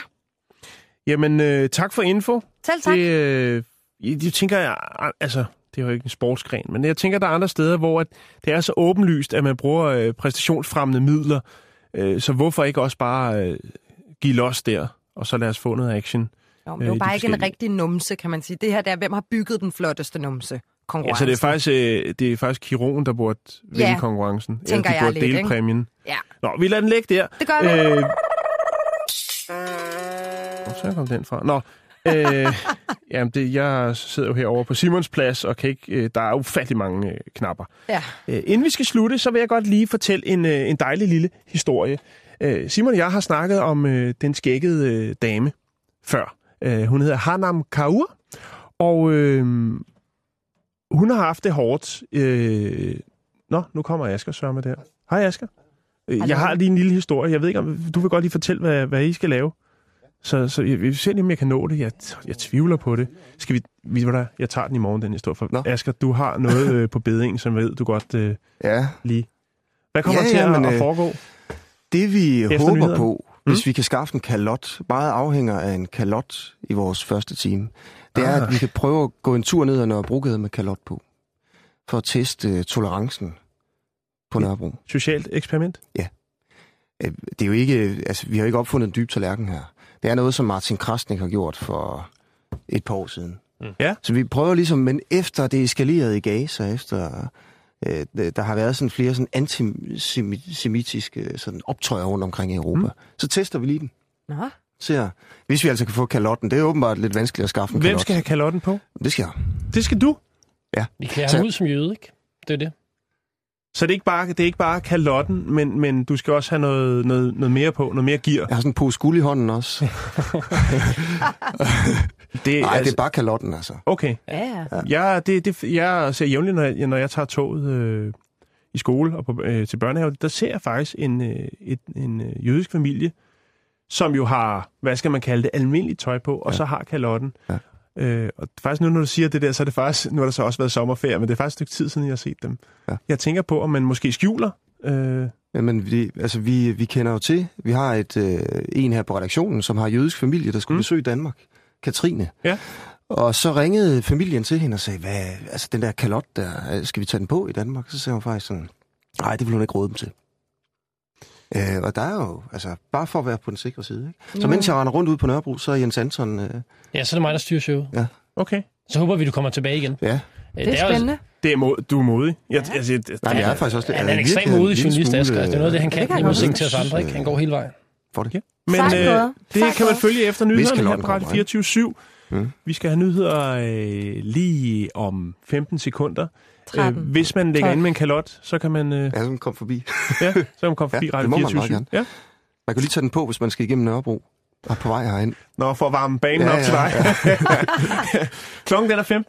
Jamen, øh, tak for info. Selv tak. Det, øh, jeg, jeg tænker, jeg, altså, det er jo ikke en sportsgren, men jeg tænker, der er andre steder, hvor at det er så åbenlyst, at man bruger øh, præstationsfremmende midler. Øh, så hvorfor ikke også bare øh, give los der, og så lad os få noget action? Jo, men det øh, er jo de bare ikke en rigtig numse, kan man sige. Det her, det er, hvem har bygget den flotteste numse? Ja, Konkurrence. så det er faktisk, øh, det er faktisk kirurgen, der burde vinde Ja, konkurrencen. tænker de jeg burde lidt, dele ikke? Ja, Nå, vi lader den ligge der. det gør vi. Øh... Hvor så kom den fra? Nå, øh, jamen det, jeg sidder jo herovre på Simons plads, og kan ikke, øh, der er ufattelig mange øh, knapper. Ja. Øh, inden vi skal slutte, så vil jeg godt lige fortælle en, øh, en dejlig lille historie. Øh, Simon og jeg har snakket om øh, den skækkede øh, dame før. Øh, hun hedder Hanam Kaur, og øh, hun har haft det hårdt. Øh... Nå, nu kommer Asger sørge med der. Hej Asger. Øh. Jeg har lige en lille historie. Jeg ved ikke, om du vil godt lige fortælle, hvad, hvad I skal lave. Så, så jeg vil se lige, om jeg kan nå det. Jeg, jeg tvivler på det. Skal vi, vi hvad der? Jeg tager den i morgen, den historie. For Nå. Asger, du har noget øh, på beding, som ved du godt øh, Ja, lige. Hvad kommer Ja, til ja, at, men, at øh, foregå? det vi Efter håber på, hvis vi kan skaffe en kalot, meget afhænger af en kalot i vores første time, det er, Ah. at vi kan prøve at gå en tur ned ad Nørrebrogade med kalot på, for at teste øh, tolerancen på Nørrebro. Socialt eksperiment? Øh, Det er jo ikke, altså, vi har jo ikke opfundet en dyb tallerken her. Det er noget, som Martin Krasnik har gjort for et par år siden. Mm. Ja. Så vi prøver ligesom, men efter det eskalerede i Gaza, efter øh, der har været sådan flere sådan antisemitiske sådan optøjer rundt omkring i Europa, mm. så tester vi lige den. Nå. Ser, hvis vi altså kan få kalotten. Det er åbenbart lidt vanskeligt at skaffe en Hvem kalot. skal have kalotten på? Det skal jeg. Det skal du. Vi klæder Så- ud som jøde, ikke? Det er det. Så det er ikke bare, det er ikke bare kalotten, men, men du skal også have noget, noget, noget mere på, noget mere gear. Jeg har sådan en pose guld i hånden også. Det, Nej, det er bare kalotten, altså. Okay. Ja, ja. Jeg, det, det, jeg ser jævnligt, når jeg, når jeg tager toget øh, i skole og på, øh, til børnehave, der ser jeg faktisk en, øh, et, en øh, jødisk familie, som jo har, hvad skal man kalde det, almindeligt tøj på, og Ja. så har kalotten. Ja. Øh, og faktisk nu, når du siger det der, så er det faktisk, nu har der så også været sommerferie, men det er faktisk et stykke tid siden, jeg har set dem. Ja. Jeg tænker på, om man måske skjuler øh, Jamen, vi, altså, vi, vi kender jo til, vi har et, øh, en her på redaktionen, som har jødisk familie, der skulle mm. besøge Danmark. Katrine. Ja. Og så ringede familien til hende og sagde, hvad, altså den der kalot der, skal vi tage den på i Danmark? Så sagde hun faktisk sådan, nej, det vil hun ikke råde dem til. Øh, og der er jo, altså, bare for at være på den sikre side. Ikke? Så mens jeg render rundt ude på Nørrebro, så er Jens Anton... Øh, Ja, så er det mig, der styrer showet. Ja. Okay. Så håber vi, du kommer tilbage igen. Ja. Øh, Det er spændende. Det er mod, du er modig. Jeg, ja. altså, jeg, Nej, jeg er faktisk også... Han er en ekstremt modig journalist, Asger. Det er noget af det, han øh, kan, det kan i godt til os andre. Ikke? Han går hele vejen. For det. Ja. Men øh, det Sejt kan man følge efter nyhederne her på Radio kommer, 24 Mm. Vi skal have nyheder øh, lige om 15 sekunder. 13. Øh, hvis man lægger 12. ind med en kalot, så kan man, øh, Ja, så kom forbi. ja, så kan man komme forbi Ja, Radio det må man 24 meget gerne. Ja. Man kan lige tage den på, hvis man skal igennem Nørrebro. Og på vej herind. Nå, for at varme banen Ja, op til ja, dig. Klokken den er 15.